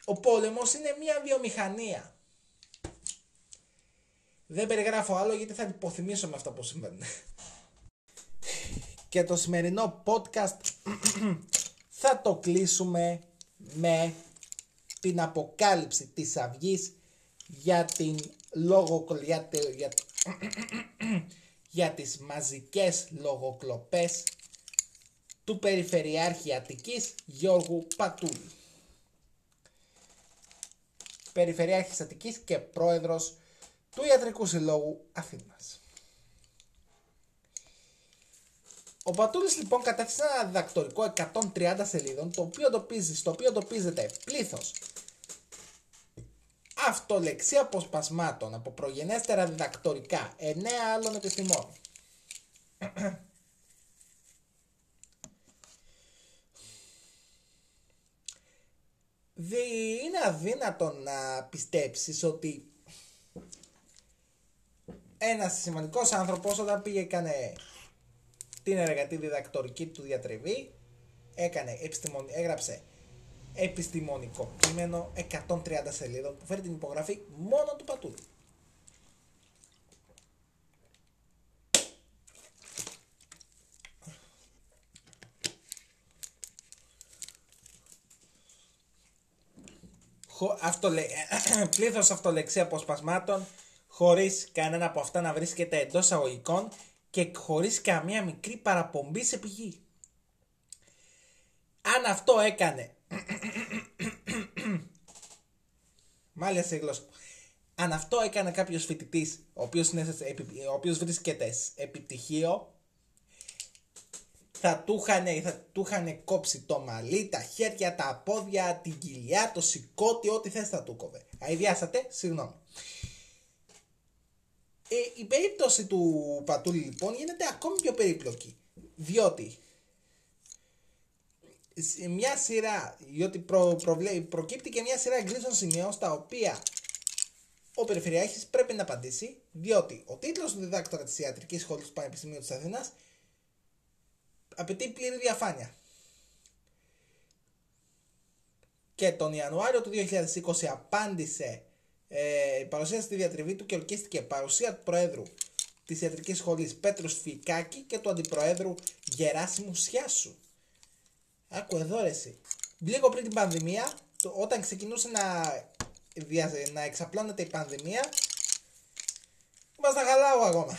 ο πόλεμος είναι μια βιομηχανία. Δεν περιγράφω άλλο γιατί θα υποθυμίσω με αυτά που συμβαίνουν. Και το σημερινό podcast [CLEARS THROAT] θα το κλείσουμε με την αποκάλυψη της αυγής για την λόγο για, για, για τις μαζικές λογοκλοπές του Περιφερειάρχη Αττικής Γιώργου Πατούλη. Περιφερειάρχης Αττικής και πρόεδρος του Ιατρικού Συλλόγου Αθήνας. Ο Πατούλης λοιπόν κατέθεσε ένα διδακτορικό 130 σελίδων το οποίο εντοπίζει, στο οποίο εντοπίζεται πλήθος αυτολεξία αποσπασμάτων από προγενέστερα διδακτορικά εννέα άλλων επιστημών. Δι, είναι αδύνατο να πιστέψεις ότι ένας σημαντικός άνθρωπος όταν πήγε έκανε την εργατή διδακτορική του διατριβή έκανε επιστημον... έγραψε επιστημονικό κείμενο 130 σελίδων που φέρει την υπογραφή μόνο του Πατούλη. χω- αυτολε... [CLEARS THROAT] πλήθος αυτολεξία αποσπασμάτων χωρίς κανένα από αυτά να βρίσκεται εντός αγωγικών και χωρίς καμία μικρή παραπομπή σε πηγή. Αν αυτό έκανε... Μάλιστα η γλώσσα. Αν αυτό έκανε κάποιος φοιτητής, ο οποίος, είναι, σε- επι- ο οποίος βρίσκεται σε επιτυχίο, θα του είχαν, θα του είχαν κόψει το μαλλί, τα χέρια, τα πόδια, την κοιλιά, το σηκώτη, ό,τι θες θα του κόβε. Αειδιάσατε, συγγνώμη. Ε, η περίπτωση του Πατούλη λοιπόν γίνεται ακόμη πιο περίπλοκη. Διότι σε μια σειρά, διότι προ, προβλέ, προκύπτει και μια σειρά εγκλήσεων σημείων στα οποία ο Περιφερειάρχης πρέπει να απαντήσει, διότι ο τίτλος του διδάκτορα της Ιατρικής Σχολής του Πανεπιστημίου της Αθήνας απαιτεί πλήρη διαφάνεια. Και τον Ιανουάριο του 2020 απάντησε, ε, παρουσίασε τη διατριβή του και ορκίστηκε παρουσία του Προέδρου της Ιατρικής Σχολής Πέτρου Σφικάκη και του Αντιπροέδρου Γεράσιμου Σιάσου. Άκου εδώ ρε εσύ. Λίγο πριν την πανδημία, το, όταν ξεκινούσε να, δια, να εξαπλώνεται η πανδημία, ήμασταν καλά ακόμα.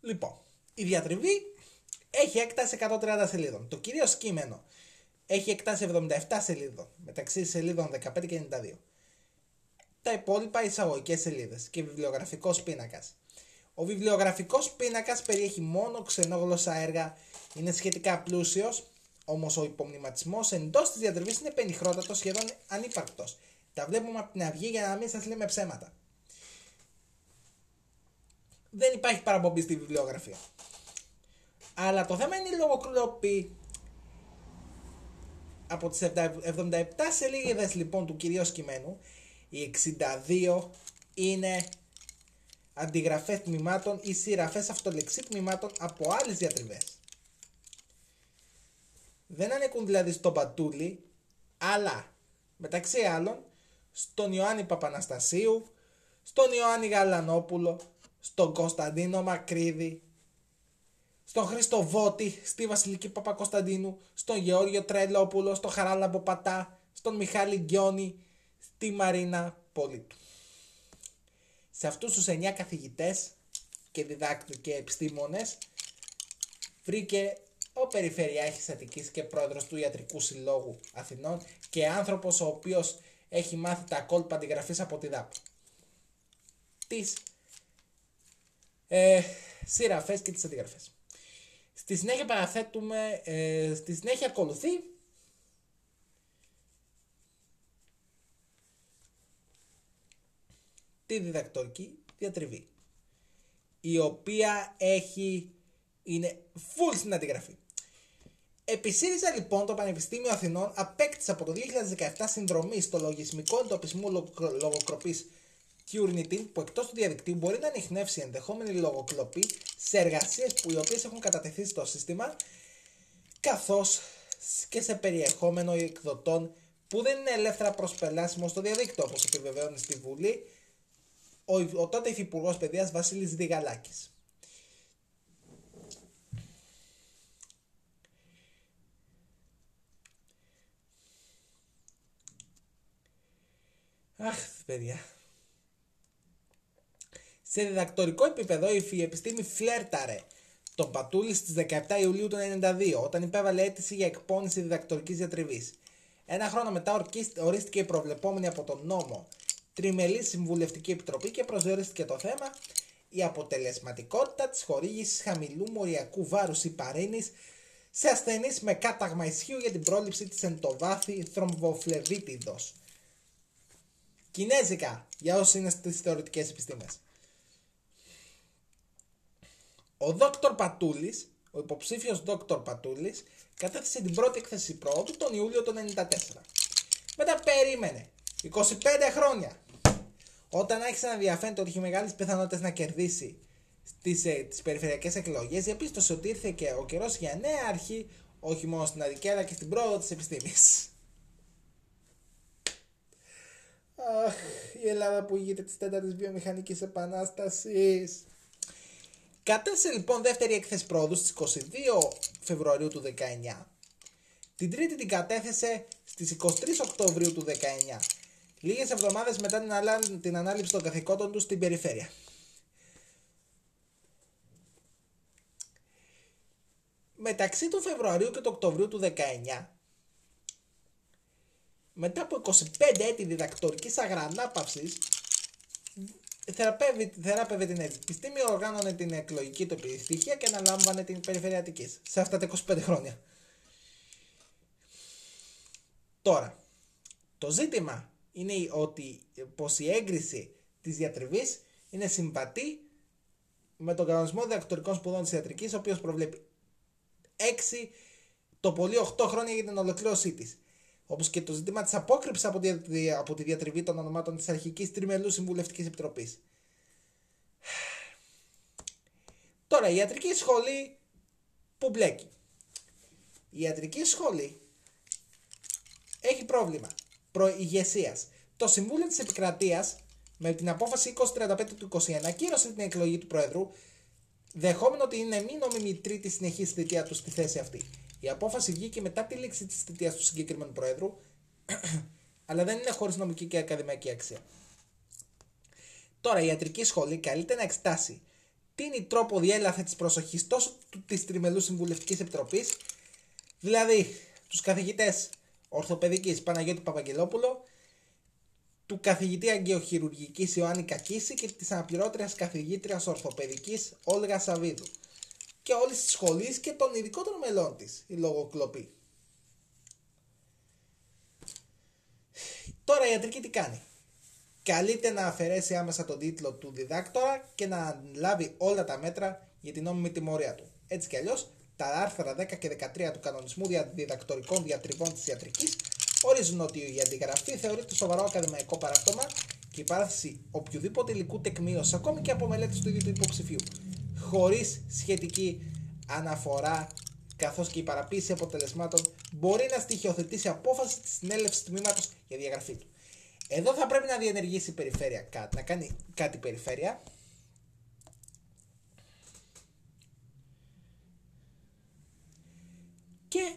Λοιπόν, η διατριβή έχει έκταση 130 σελίδων. Το κυρίως κείμενο έχει έκταση 77 σελίδων, μεταξύ σελίδων 15 και 92. Τα υπόλοιπα εισαγωγικές σελίδες και βιβλιογραφικός πίνακας. Ο βιβλιογραφικός πίνακας περιέχει μόνο ξενόγλωσσα έργα, είναι σχετικά πλούσιος, όμως ο υπομνηματισμός εντός της διατριβή είναι πενιχρότατος, σχεδόν ανύπαρκτος. Τα βλέπουμε από την αυγή για να μην σας λέμε ψέματα. Δεν υπάρχει παραπομπή στη βιβλιογραφία. Αλλά το θέμα είναι η λογοκλοπή. Από τις 77 σελίδες λοιπόν του κυρίως κειμένου, οι 62 είναι αντιγραφές τμήματων ή σειραφές αυτολεξί τμήματων από άλλες διατριβές. Δεν ανήκουν δηλαδή στον Πατούλη, αλλά μεταξύ άλλων στον Ιωάννη Παπαναστασίου, στον Ιωάννη Γαλανόπουλο, στον Κωνσταντίνο Μακρύδη, στον Χρήστο Βότη, στη Βασιλική Παπακοσταντίνου, στον Γεώργιο Τρελόπουλο, στον Χαράλαμπο Πατά, στον Μιχάλη Γκιόνι, στη Μαρίνα Πολίτου. Σε αυτούς τους 9 καθηγητές και διδάκτες και επιστήμονες βρήκε ο Περιφερειάρχης Αττικής και πρόεδρος του Ιατρικού Συλλόγου Αθηνών και άνθρωπος ο οποίος έχει μάθει τα κόλπα αντιγραφής από τη ΔΑΠ. Τις ε, σειραφές και τις αντιγραφές. Στη συνέχεια παραθέτουμε, ε, στη συνέχεια ακολουθεί τη διδακτορική διατριβή η οποία έχει είναι full στην αντιγραφή. Επισήριζα λοιπόν το Πανεπιστήμιο Αθηνών απέκτησε από το 2017 συνδρομής στο λογισμικό εντοπισμό λογοκροπής Turnitin που εκτός του διαδικτύου μπορεί να ανοιχνεύσει ενδεχόμενη λογοκλοπή σε εργασίες που οι οποίες έχουν κατατεθεί στο σύστημα καθώς και σε περιεχόμενο εκδοτών που δεν είναι ελεύθερα προσπελάσιμο στο διαδίκτυο όπως επιβεβαιώνει στη Βουλή ο, ο τότε Υφυπουργός Παιδείας Βασίλης Διγαλάκης. Αχ, παιδιά. Σε διδακτορικό επίπεδο η επιστήμη φλέρταρε τον Πατούλη στις 17 Ιουλίου του 1992 όταν υπέβαλε αίτηση για εκπόνηση διδακτορικής διατριβής. Ένα χρόνο μετά ορίστηκε η προβλεπόμενη από τον νόμο τριμελή συμβουλευτική επιτροπή και προσδιορίστηκε το θέμα η αποτελεσματικότητα της χορήγησης χαμηλού μοριακού βάρους υπαρίνης σε ασθενείς με κάταγμα ισχύου για την πρόληψη της εντοβάθη θρομβοφλεβίτιδος. Κινέζικα για όσοι είναι στις θεωρητικές επιστήμες. Ο Δόκτωρ Πατούλης, ο υποψήφιος Δόκτωρ Πατούλης, κατέθεσε την πρώτη έκθεση πρόοδου τον Ιούλιο του 1994. Μετά περίμενε 25 χρόνια. Όταν άρχισε να διαφαίνεται ότι έχει μεγάλες πιθανότητες να κερδίσει στις ε, τις περιφερειακές εκλογές, διαπίστωσε ότι ήρθε και ο καιρός για νέα αρχή, όχι μόνο στην Αδική αλλά και στην πρόοδο της επιστήμης. Αχ, η Ελλάδα που ηγείται της τέταρτης βιομηχανικής επανάστασης. Κατέθεσε λοιπόν δεύτερη έκθεση πρόοδου στις 22 Φεβρουαρίου του 19. Την τρίτη την κατέθεσε στις 23 Οκτωβρίου του 19. Λίγες εβδομάδες μετά την, την ανάληψη των καθηκόντων τους στην περιφέρεια. Μεταξύ του Φεβρουαρίου και του Οκτωβρίου του 19 μετά από 25 έτη διδακτορικής αγρανάπαυσης θεραπεύει, θεράπευε την επιστήμη, οργάνωνε την εκλογική του επιστοιχία και αναλάμβανε την περιφερειατική σε αυτά τα 25 χρόνια. Τώρα, το ζήτημα είναι ότι πως η έγκριση της διατριβής είναι συμβατή με τον κανονισμό διδακτορικών σπουδών της ιατρικής, ο οποίος προβλέπει 6, το πολύ 8 χρόνια για την ολοκλήρωσή της. Όπως και το ζήτημα της απόκρυψης από τη, από τη διατριβή των ονομάτων της αρχικής τριμελού συμβουλευτικής επιτροπής. Τώρα, η ιατρική σχολή που μπλέκει. Η ιατρική σχολή έχει πρόβλημα προηγεσίας. Το Συμβούλιο της Επικρατείας με την απόφαση 2035 του 2021 ακύρωσε την εκλογή του Πρόεδρου, δεχόμενο ότι είναι μη νόμιμη τρίτη συνεχής θητεία του στη θέση αυτή. Η απόφαση βγήκε μετά τη λήξη της θητείας του συγκεκριμένου Πρόεδρου, [CLEARS THROAT] αλλά δεν είναι χωρίς νομική και ακαδημαϊκή αξία. Τώρα η ιατρική σχολή καλείται να εξτάσει τι είναι η τρόπο διέλαθε της προσοχής τόσο της Τριμελούς Συμβουλευτικής Επιτροπής, δηλαδή τους καθηγητές Ορθοπαιδικής Παναγιώτη Παπαγγελόπουλο, του καθηγητή Αγγεοχειρουργικής Ιωάννη Κακίση και της αναπληρώτριας καθηγήτριας Ορθοπαιδικής Όλγα Σαβίδου και όλης της σχολής και των ειδικότερων μελών της, η λογοκλοπή. Τώρα η ιατρική τι κάνει; Καλείται να αφαιρέσει άμεσα τον τίτλο του διδάκτορα και να λάβει όλα τα μέτρα για την νόμιμη τιμωρία του. Έτσι κι αλλιώς τα άρθρα 10 και 13 του κανονισμού διδακτορικών διατριβών της ιατρικής ορίζουν ότι η αντιγραφή θεωρείται σοβαρό ακαδημαϊκό παράπτωμα και η παράθεση οποιοδήποτε υλικού τεκμήωση, ακόμη και από μελέτη του ίδιου του υποψηφίου, χωρίς σχετική αναφορά καθώς και η παραποίηση αποτελεσμάτων μπορεί να στοιχειοθετήσει απόφαση της συνέλευσης τμήματος για διαγραφή του. Εδώ θα πρέπει να διενεργήσει η περιφέρεια κάτι, να κάνει κάτι η περιφέρεια Και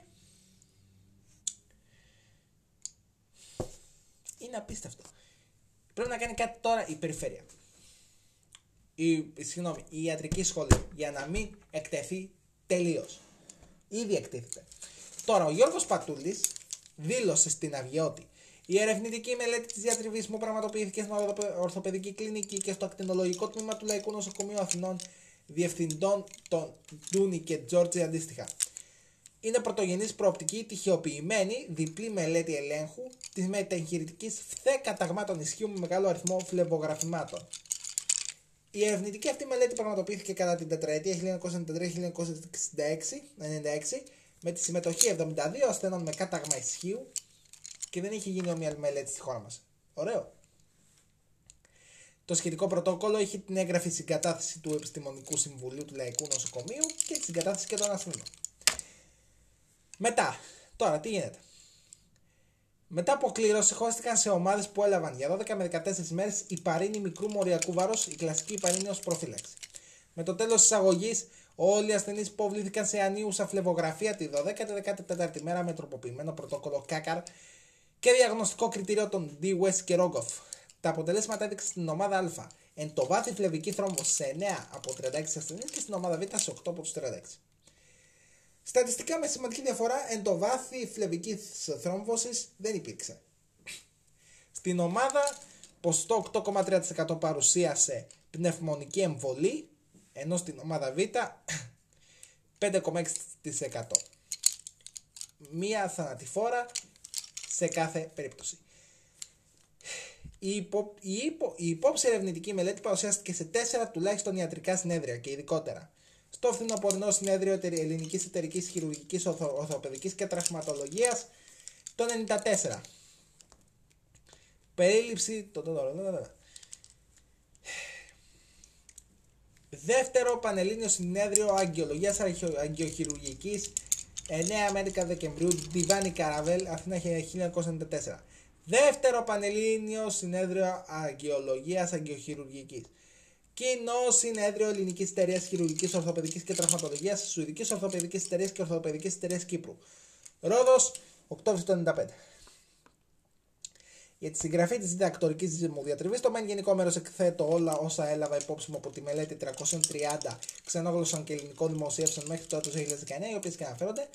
είναι απίστευτο. Πρέπει να κάνει κάτι τώρα η περιφέρεια. Η, συγγνώμη, η ιατρική σχολή για να μην εκτεθεί τελείως. Ήδη εκτίθεται. Τώρα ο Γιώργος Πατούλης δήλωσε στην Αυγή ότι η ερευνητική μελέτη της διατριβή μου πραγματοποιήθηκε στην Ορθοπαιδική Κλινική και στο ακτινολογικό τμήμα του Λαϊκού Νοσοκομείου Αθηνών διευθυντών των Ντούνι και Τζόρτζι αντίστοιχα είναι πρωτογενής προοπτική τυχεοποιημένη διπλή μελέτη ελέγχου της μεταγχειρητική φθε καταγμάτων ισχύου με μεγάλο αριθμό φλεβογραφημάτων. Η ερευνητική αυτή μελέτη πραγματοποιήθηκε κατά την τετραετία 1993-1996 με τη συμμετοχή 72 ασθενών με κάταγμα ισχύου και δεν είχε γίνει ομοία μελέτη στη χώρα μας. Ωραίο. Το σχετικό πρωτόκολλο είχε την έγγραφη συγκατάθεση του Επιστημονικού Συμβουλίου του Λαϊκού Νοσοκομείου και τη συγκατάθεση και των ασθενών. Μετά, τώρα τι γίνεται; Μετά από κλήρωση, χώριστηκαν σε ομάδες που έλαβαν για 12 με 14 μέρες η παρίνη μικρού μοριακού βάρου, η κλασική παρίνη ως προφύλαξη. Με το τέλος της αγωγής, όλοι οι ασθενείς υποβλήθηκαν σε ανίουσα φλεβογραφία τη 12η-14η μέρα με τροποποιημένο πρωτόκολλο ΚΑΚΑΡ και διαγνωστικό κριτήριο των D. West και Rogoff. Τα αποτελέσματα έδειξαν στην ομάδα Α εν το βάθη φλεβική θρόμβος σε 9 από 36 ασθενείς και στην ομάδα Β σε 8 από τους 36. Στατιστικά με σημαντική διαφορά εν το βάθη φλεβικής θρόμβωσης δεν υπήρξε. Στην ομάδα ποστό 8,3% παρουσίασε πνευμονική εμβολή, ενώ στην ομάδα Β [COUGHS] 5,6%. Μία θανατηφόρα σε κάθε περίπτωση. Η, υπο, η, υπο, η υπόψη ερευνητική μελέτη παρουσιάστηκε σε τέσσερα τουλάχιστον ιατρικά συνέδρια και ειδικότερα στο φθινοπορεινό συνέδριο Ελληνικής Εταιρικής Χειρουργικής Ορθοπαιδική και Τραυματολογίας το 94. Περίληψη. Το, το, το, Δεύτερο Πανελλήνιο Συνέδριο Αγγειολογία Αγγειοχειρουργική 9 11 Δεκεμβρίου, Διβάνι Καραβέλ, Αθήνα 1994. Δεύτερο Πανελλήνιο Συνέδριο Αγγειολογία Αγγειοχειρουργική. Κοινό Συνέδριο Ελληνικής Εταιρείας Χειρουργικής Ορθοπαιδικής και Τραυματολογία, Σουηδικής Ορθοπαιδικής Εταιρείας και Ορθοπαιδικής Εταιρείας Κύπρου. Ρόδος, Οκτώβριο του 1995. Για τη συγγραφή της διδακτορικής μου διατριβή, το μεν γενικό μέρος εκθέτω όλα όσα έλαβα υπόψη μου από τη μελέτη 330 ξενόγλωσσων και ελληνικών δημοσίευσεων μέχρι το έτο 2019, οι οποίες και αναφέρονται.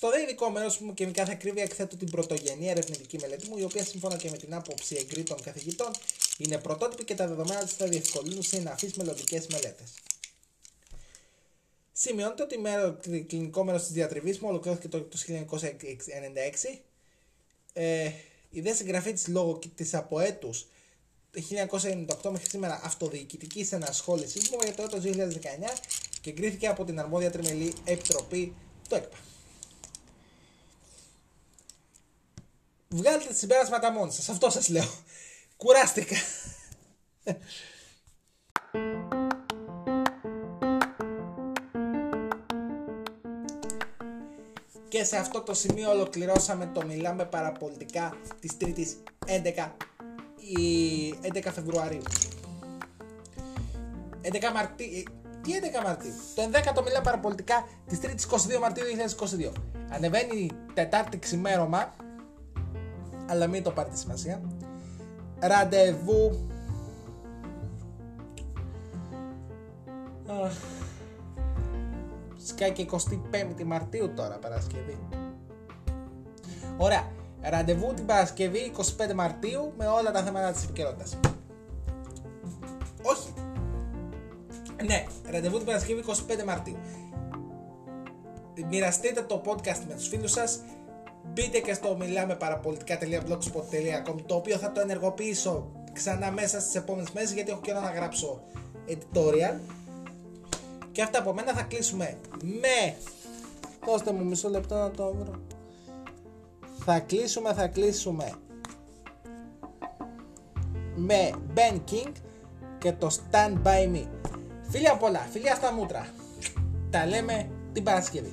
Στο δε ειδικό μέρος μου και με κάθε ακρίβεια εκθέτω την πρωτογενή ερευνητική μελέτη μου, η οποία σύμφωνα και με την άποψη εγκρίτων καθηγητών είναι πρωτότυπη και τα δεδομένα της θα διευκολύνουν συναφείς μελλοντικές μελέτες. Σημειώνεται ότι μέρο, κλινικό μέρος της διατριβής μου ολοκληρώθηκε το, το 1996. Ε, η δε συγγραφή της λόγω της από έτου 1998 μέχρι σήμερα αυτοδιοικητική ενασχόλησής μου για το έτος 2019 και εγκρίθηκε από την αρμόδια τριμελή επιτροπή του ΕΚΠΑ. Βγάλτε τα συμπέρασματα μόνοι σας, αυτό σας λέω. Κουράστηκα. Και σε αυτό το σημείο ολοκληρώσαμε το Μιλάμε Παραπολιτικά της 3ης 11, η 11 Φεβρουαρίου. 11 Μαρτίου. Τι 11 Μαρτίου. Το 11ο Μιλάμε Παραπολιτικά της 3ης 22 Μαρτίου 2022. Ανεβαίνει Τετάρτη ξημέρωμα. Αλλά μην το πάρετε σημασία. Ραντεβού. Αχ. Σκάει και 25η Μαρτίου τώρα Παρασκευή. Ωραία. Ραντεβού την Παρασκευή 25 Μαρτίου με όλα τα θέματα της επικαιρότητας. Όχι. Ναι, ραντεβού την Παρασκευή 25 Μαρτίου. Μοιραστείτε το podcast με τους φίλους σας. Μπείτε και στο μιλάμε παραπολιτικά.blogspot.com το οποίο θα το ενεργοποιήσω ξανά μέσα στις επόμενες μέρες γιατί έχω καιρό να γράψω editorial. Και αυτά από μένα θα κλείσουμε με... Δώστε μου μισό λεπτό να το βρω. Θα κλείσουμε, θα κλείσουμε με Ben King και το Stand By Me. Φίλια πολλά, φιλιά στα μούτρα. Τα λέμε την Παρασκευή.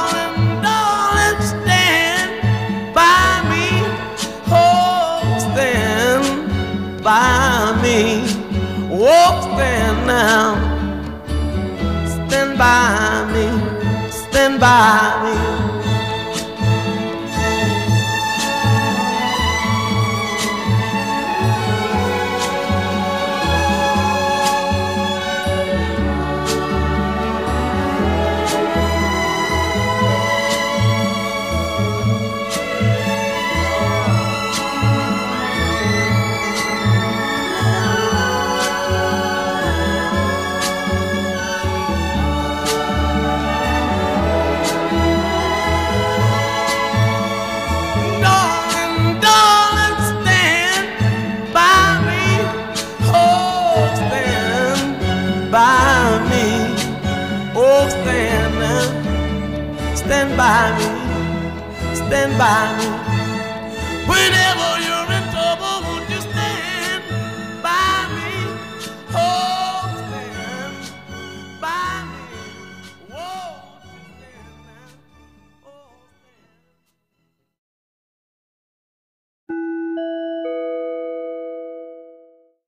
by me, oh, stand by me. Oh, stand now. Stand by me. Stand by me. By me. Stand by me.